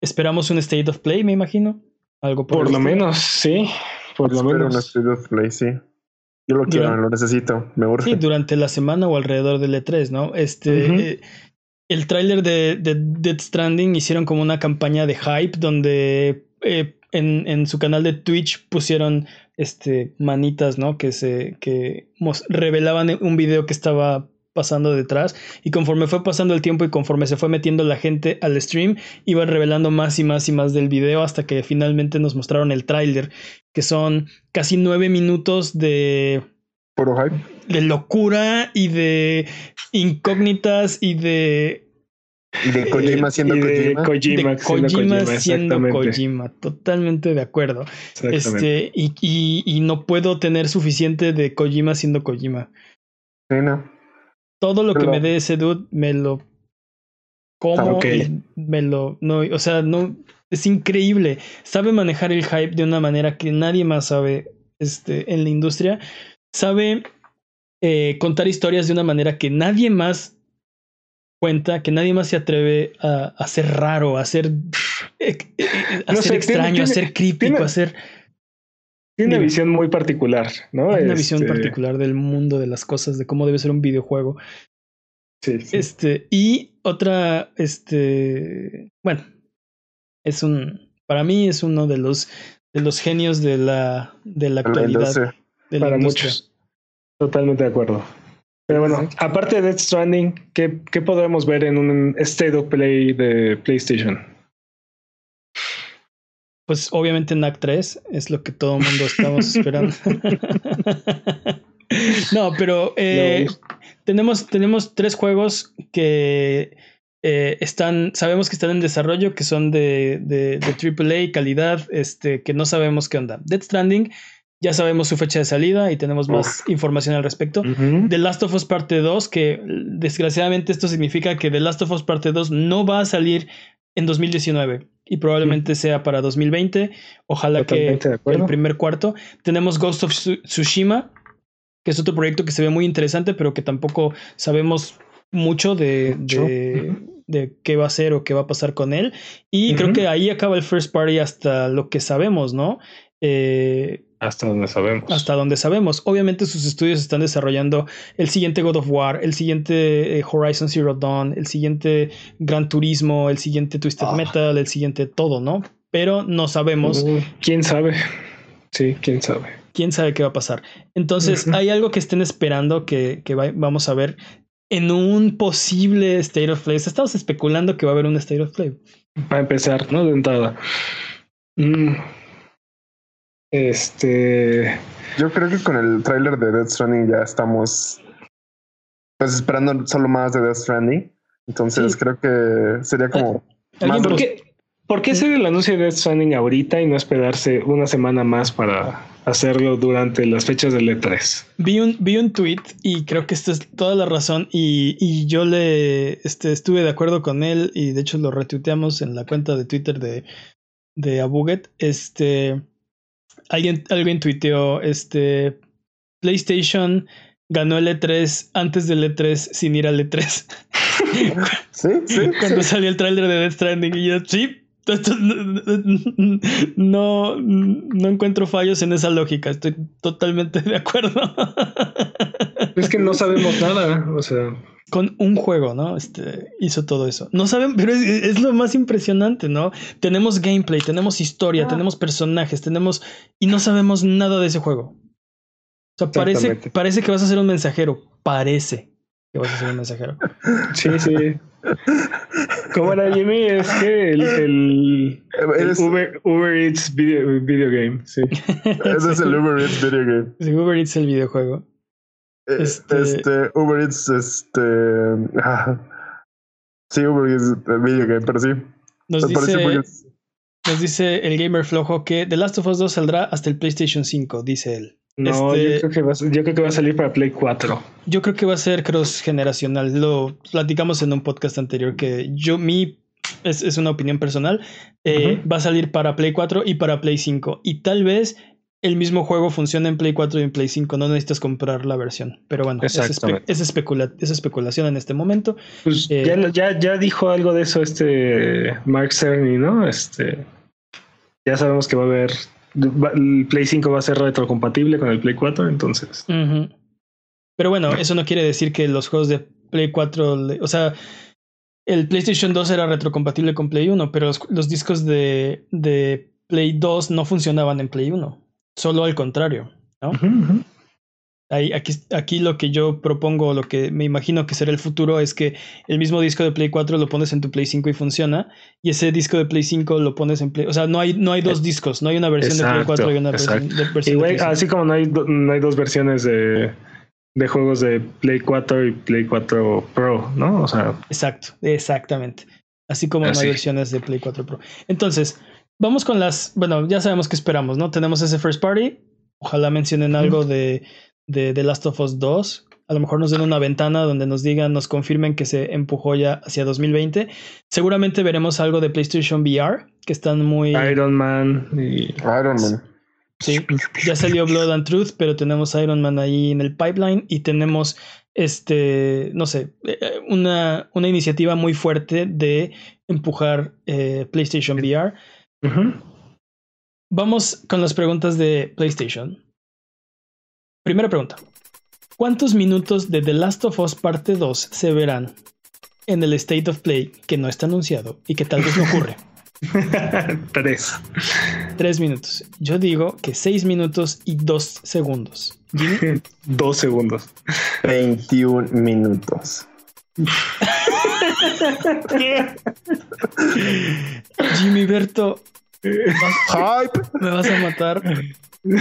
Esperamos un State of Play, me imagino. Algo por, Por lo menos, sí. Por lo Espero un menos. State of Play, sí. Yo lo quiero, Durante- lo necesito, me urge. Sí, durante la semana o alrededor del E3, ¿no? Este. Eh, el tráiler de, de Dead Stranding hicieron como una campaña de hype donde eh, en, en su canal de Twitch pusieron este manitas, ¿no? Que se que revelaban un video que estaba pasando detrás y conforme fue pasando el tiempo y conforme se fue metiendo la gente al stream iban revelando más y más y más del video hasta que finalmente nos mostraron el tráiler que son casi nueve minutos de Puro hype. de locura y de incógnitas y de de Kojima siendo Kojima. De Kojima, siendo Kojima. Totalmente de acuerdo. Este, y, y, no puedo tener suficiente de Kojima siendo Kojima. Sí, no. Todo lo que me dé ese dude, me lo como me lo. No, o sea, no. Es increíble. Sabe manejar el hype de una manera que nadie más sabe este, en la industria. Sabe eh, contar historias de una manera que nadie más cuenta que nadie más se atreve a, a ser raro, a ser, a ser extraño, a ser crítico, a ser... Tiene una visión muy particular, ¿no? Tiene una visión este particular del mundo, de las cosas, de cómo debe ser un videojuego. Sí, Este, y otra, este, bueno, es un, para mí es uno de los, de los genios de la, de la actualidad. para muchos. Totalmente de acuerdo. Pero bueno, aparte de Death Stranding, ¿qué, ¿qué, podemos ver en un State of Play de PlayStation? Pues obviamente NAC 3 es lo que todo el mundo estamos esperando. no, pero eh, tenemos, tenemos tres juegos que eh, están, sabemos que están en desarrollo, que son de, de, de AAA, calidad, este, que no sabemos qué onda. Death Stranding ya sabemos su fecha de salida y tenemos más información al respecto. The Last of Us Parte 2, que desgraciadamente esto significa que The Last of Us Parte 2 no va a salir en 2019 y probablemente sea para 2020. Ojalá que el primer cuarto. Tenemos Ghost of Tsushima, que es otro proyecto que se ve muy interesante, pero que tampoco sabemos mucho de, de, qué va a ser o qué va a pasar con él. Y creo que ahí acaba el first party hasta lo que sabemos, ¿no? Eh, hasta donde sabemos. Hasta donde sabemos. Obviamente sus estudios están desarrollando el siguiente God of War, el siguiente eh, Horizon Zero Dawn, el siguiente Gran Turismo, el siguiente Twisted ah. Metal, el siguiente todo, ¿no? Pero no sabemos. Uh, ¿Quién sabe? Sí, quién sabe. ¿Quién sabe qué va a pasar? Entonces, hay algo que estén esperando que, que vamos a ver en un posible State of Play. Estamos especulando que va a haber un State of Play. Para empezar, ¿no? De entrada. Mm, este. Yo creo que con el tráiler de Death Stranding ya estamos pues esperando solo más de Death Stranding. Entonces creo que sería como. ¿Por, qué, ¿Por qué hacer el anuncio de Death Stranding ahorita y no esperarse una semana más para hacerlo durante las fechas del E3? Vi un, vi un tweet y creo que esta es toda la razón. Y, y yo le este, estuve de acuerdo con él y de hecho lo retuiteamos en la cuenta de Twitter de, de Abuget. Este alguien, alguien tuiteó, este, PlayStation ganó el E3 antes del E3 sin ir al E3. sí, sí. Cuando salió el tráiler de Death Stranding y yo, sí, no, no encuentro fallos en esa lógica, estoy totalmente de acuerdo. Es que no sabemos nada, o sea con un juego, ¿no? Este hizo todo eso. No saben, pero es, lo más impresionante, ¿no? Tenemos gameplay, tenemos historia, ah. tenemos personajes, tenemos y no sabemos nada de ese juego. O sea, parece, parece que vas a ser un mensajero. Parece que vas a ser un mensajero. Sí, sí. ¿Cómo era Jimmy? Es que el, el, Uber, Uber, Eats video, video game. Sí. Ese es el Uber Eats video game. Sí, Uber Eats el videojuego. Eh, este, este, Uber Eats, este. sí, Uber Eats video game, pero sí. Nos dice, nos dice el gamer flojo que The Last of Us 2 saldrá hasta el PlayStation 5, dice él. No, yo, este, creo que va, yo creo que va a salir para Play 4. Yo creo que va a ser cross generacional. Lo platicamos en un podcast anterior que yo, mi es, es, una opinión personal. Eh, va a salir para Play 4 y para Play 5. Y tal vez el mismo juego funciona en Play 4 y en Play 5, no necesitas comprar la versión. Pero bueno, es, es, especulación en este momento. Pues eh, ya, ya, dijo algo de eso este Mark Cerny, ¿no? Este, ya sabemos que va a haber, el Play 5 va a ser retrocompatible con el Play 4, entonces. Pero bueno, eso no quiere decir que los juegos de Play 4, o sea, el PlayStation 2 era retrocompatible con Play 1, pero los, discos de, de Play 2 no funcionaban en Play 1. Solo al contrario, ¿no? aquí, aquí lo que yo propongo, lo que me imagino que será el futuro es que el mismo disco de Play 4 lo pones en tu Play 5 y funciona, y ese disco de Play 5 lo pones en Play. O sea, no hay, no hay dos discos, no hay una versión de Play 4 y una versión, de, Así como no hay, no hay dos versiones de, de juegos de Play 4 y Play 4 Pro, ¿no? O sea. Exacto, exactamente. Así como no hay versiones de Play 4 Pro. Entonces, vamos con las. Bueno, ya sabemos qué esperamos, ¿no? Tenemos ese first party. Ojalá mencionen algo de, de The Last of Us 2. A lo mejor nos den una ventana donde nos digan, nos confirmen que se empujó ya hacia 2020. Seguramente veremos algo de PlayStation VR, que están muy. Iron Man y. Iron Man. Sí, ya salió Blood and Truth, pero tenemos Iron Man ahí en el pipeline y tenemos este, no sé, eh, eh, una, una iniciativa muy fuerte de empujar eh, PlayStation VR. Vamos con las preguntas de PlayStation. Primera pregunta. ¿Cuántos minutos de The Last of Us Parte 2 se verán en el State of Play que no está anunciado y que tal vez no ocurre? Tres. Tres minutos. Yo digo que seis minutos y dos segundos. dos segundos. 21 minutos. Jimmy Berto. Hype. Me vas a matar.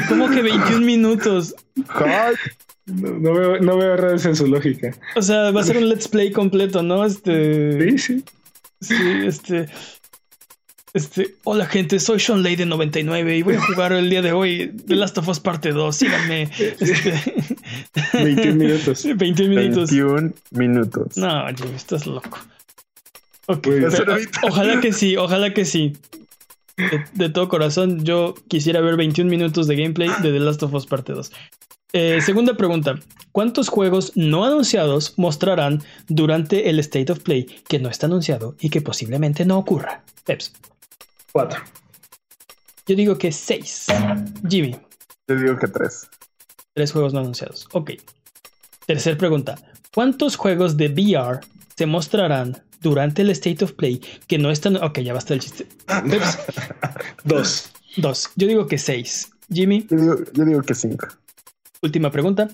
¿Cómo que 21 minutos? Hype. No, veo, no veo errores en su lógica. O sea, va a ser un let's play completo, ¿no? Este. Sí, sí. Sí, este. Este, hola gente, soy Sean Lay de 99 y voy a jugar el día de hoy The Last of Us parte 2. Síganme. Este, 21 minutos. 21 minutos. 21 minutos. No, Jimmy, estás loco. Okay. ojalá que sí, ojalá que sí. De, todo corazón, yo quisiera ver 21 minutos de gameplay de The Last of Us parte 2. Eh, segunda pregunta. ¿Cuántos juegos no anunciados mostrarán durante el State of Play que no está anunciado y que posiblemente no ocurra? Peps. Cuatro. Yo digo que seis. Jimmy. Yo digo que tres. Tres juegos no anunciados. Ok. Tercer pregunta. ¿Cuántos juegos de VR se mostrarán durante el State of Play que no están... Ok, ya basta el chiste. Dos. Dos. Yo digo que seis. Jimmy. Yo digo, que cinco. Última pregunta.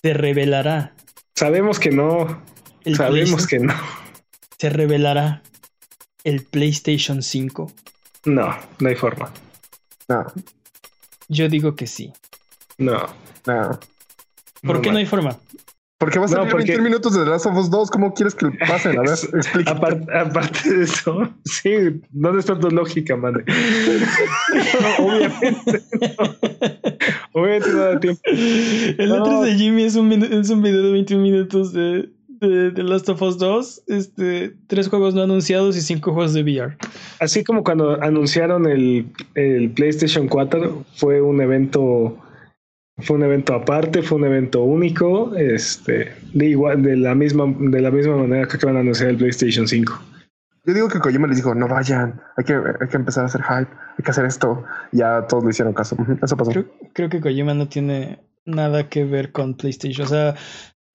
¿Se revelará? Sabemos que no. Sabemos que no. ¿Se revelará el PlayStation 5? No, no hay forma. No. Yo digo que sí. No. No. ¿Por qué no hay forma? Porque va a salir 20 minutos de The Last of Us 2. ¿Cómo quieres que pasen? A ver, explica. Aparte, de eso, sí, ¿dónde está tu lógica, madre? obviamente. No. Obviamente no da tiempo. El otro de Jimmy es un, es un video de 21 minutos de, de, The Last of Us 2, este, tres juegos no anunciados y cinco juegos de VR. Así como cuando anunciaron el, el PlayStation 4, fue un evento fue un evento aparte, fue un evento único, este, de igual, de la misma, de la misma manera que van a anunciar el PlayStation 5. Yo digo que Kojima les dijo, no vayan, hay que, hay que empezar a hacer hype, hay que hacer esto. Ya todos le hicieron caso. Eso pasó. Creo, que Kojima no tiene nada que ver con PlayStation. O sea,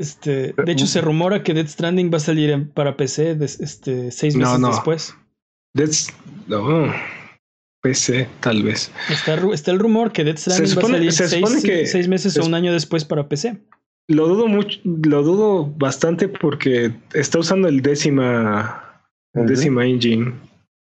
este, de hecho, se rumora que Dead Stranding va a salir para PC este, seis meses después. no. PC, tal vez. Está, está el rumor que Death Stranding va a salir seis, meses o un año después para PC. Lo dudo mucho, lo dudo bastante porque está usando el décima, décima engine,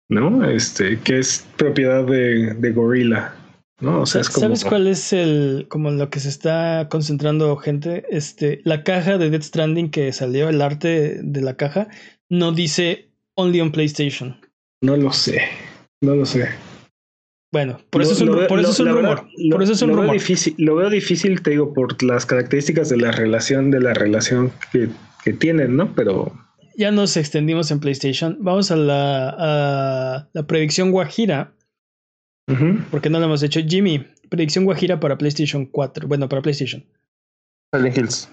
¿no? Este, que es propiedad de, de Gorilla. ¿No? O sea, es ¿Sabes cuál es el como lo que se está concentrando gente? Este, la caja de Death Stranding que salió, el arte de la caja, no dice only on PlayStation. No lo sé. No lo sé. Bueno, por eso es un, por eso es un rumor. por eso es un lo rumor. Veo difícil, lo veo difícil, te digo, por las características de la relación, de la relación que, que tienen, ¿no? Pero. Ya nos extendimos en PlayStation. Vamos a la, a la predicción Guajira. Porque no lo hemos hecho. Jimmy, predicción Guajira para PlayStation 4. Bueno, para PlayStation. Silent Hills.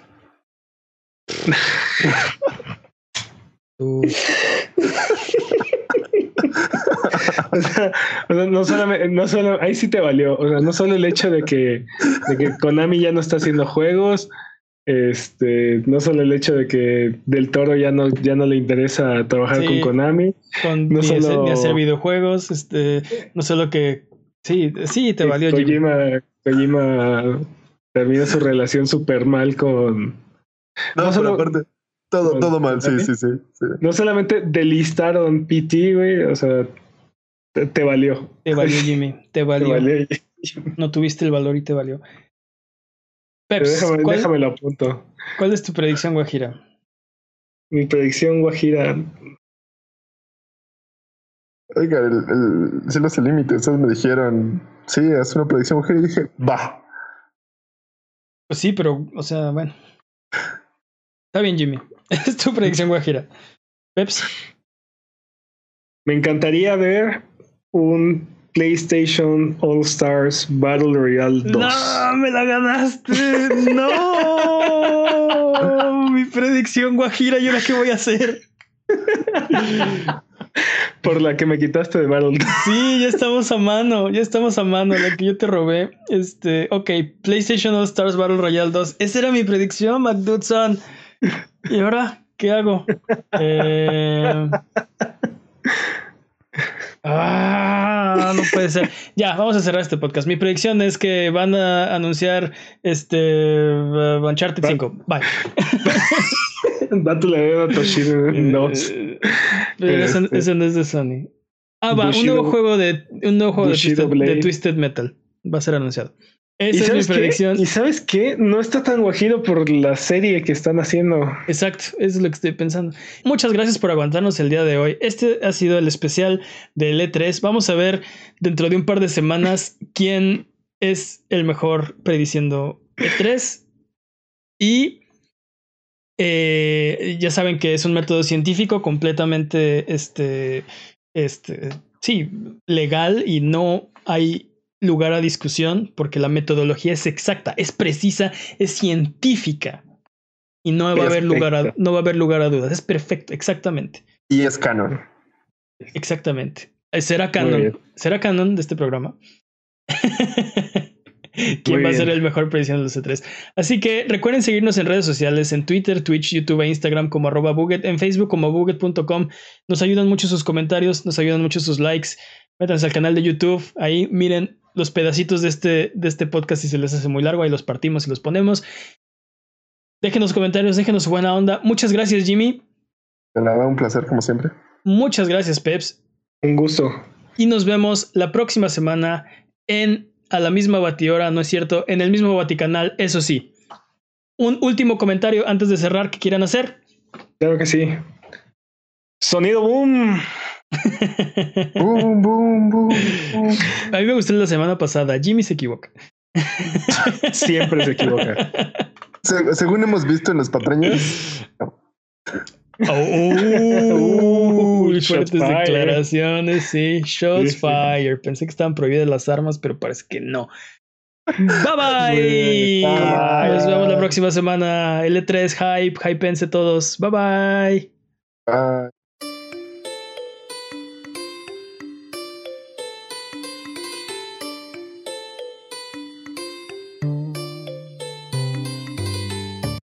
o sea, no solamente, no solo, ahí sí te valió. O sea, no solo el hecho de que, de que Konami ya no está haciendo juegos, este, no solo el hecho de que Del Toro ya no, ya no le interesa trabajar con Konami, con, no ni, solo, hacer, videojuegos, este, no solo que sí, sí te valió. Kojima, Kojima terminó su relación súper mal con. No, solo aparte, todo, todo mal, sí, sí, sí, sí, No solamente delistaron PT, güey, o sea, te, valió. Te valió, Jimmy. Te valió. No tuviste el valor y te valió. Déjame, déjame lo apunto. ¿Cuál es tu predicción, Guajira? Mi predicción, Guajira. Oiga, el, el cielo es el límite. Ustedes me dijeron, sí, es una predicción, Guajira. Y dije, va. Pues sí, pero, o sea, bueno. Está bien, Jimmy. Es tu predicción, Guajira. Peps. Me encantaría ver un PlayStation All Stars Battle Royale 2. No, me la ganaste. No. Mi predicción, Guajira, ¿y ahora qué voy a hacer? Por la que me quitaste de Battle. Sí, ya estamos a mano, ya estamos a mano, la que yo te robé. Este, ok, PlayStation All Stars Battle Royale 2. Esa era mi predicción, McDudson. ¿Y ahora qué hago? Eh... Ah, no puede ser. Ya, vamos a cerrar este podcast. Mi predicción es que van a anunciar este uh, Uncharted 5. Bye. Dátele a Toshiro no. Eh, ese, no es de Sony. Ah, va, un nuevo juego de un nuevo juego de Twisted, de Twisted Metal va a ser anunciado. Esa es mi predicción. ¿Y sabes qué? No está tan guajiro por la serie que están haciendo. Exacto, eso es lo que estoy pensando. Muchas gracias por aguantarnos el día de hoy. Este ha sido el especial del E3. Vamos a ver dentro de un par de semanas quién es el mejor prediciendo E3. Y eh, ya saben que es un método científico completamente, este, este, sí, legal y no hay lugar a discusión porque la metodología es exacta, es precisa, es científica y no va a haber lugar a, no va a haber lugar a dudas. Es perfecto, exactamente. Y es canon. Exactamente. Será canon. Será canon de este programa. quién va a ser el mejor predicción de los C3. Así que recuerden seguirnos en redes sociales, en Twitter, Twitch, YouTube e Instagram como arroba Buget, en Facebook como buget.com. Nos ayudan mucho sus comentarios, nos ayudan mucho sus likes. Métanse al canal de YouTube, ahí miren los pedacitos de este, de este podcast si se les hace muy largo, ahí los partimos y los ponemos. Déjenos comentarios, déjenos buena onda. Muchas gracias, Jimmy. De nada, un placer como siempre. Muchas gracias, Peps. Un gusto. Y nos vemos la próxima semana en a la misma batihora, ¿no es cierto? En el mismo Vaticanal, eso sí. Un último comentario antes de cerrar que quieran hacer. Claro que sí. Sonido boom. Boom, boom, boom, A mí me gustó la semana pasada. Jimmy se equivoca. Siempre se equivoca. según hemos visto en los patraños. Oh, fuertes declaraciones, sí. Shots fire. Pensé que estaban prohibidas las armas, pero parece que no. Bye bye. Nos vemos la próxima semana. L3 Hype, Hypense todos. Bye bye. Bye.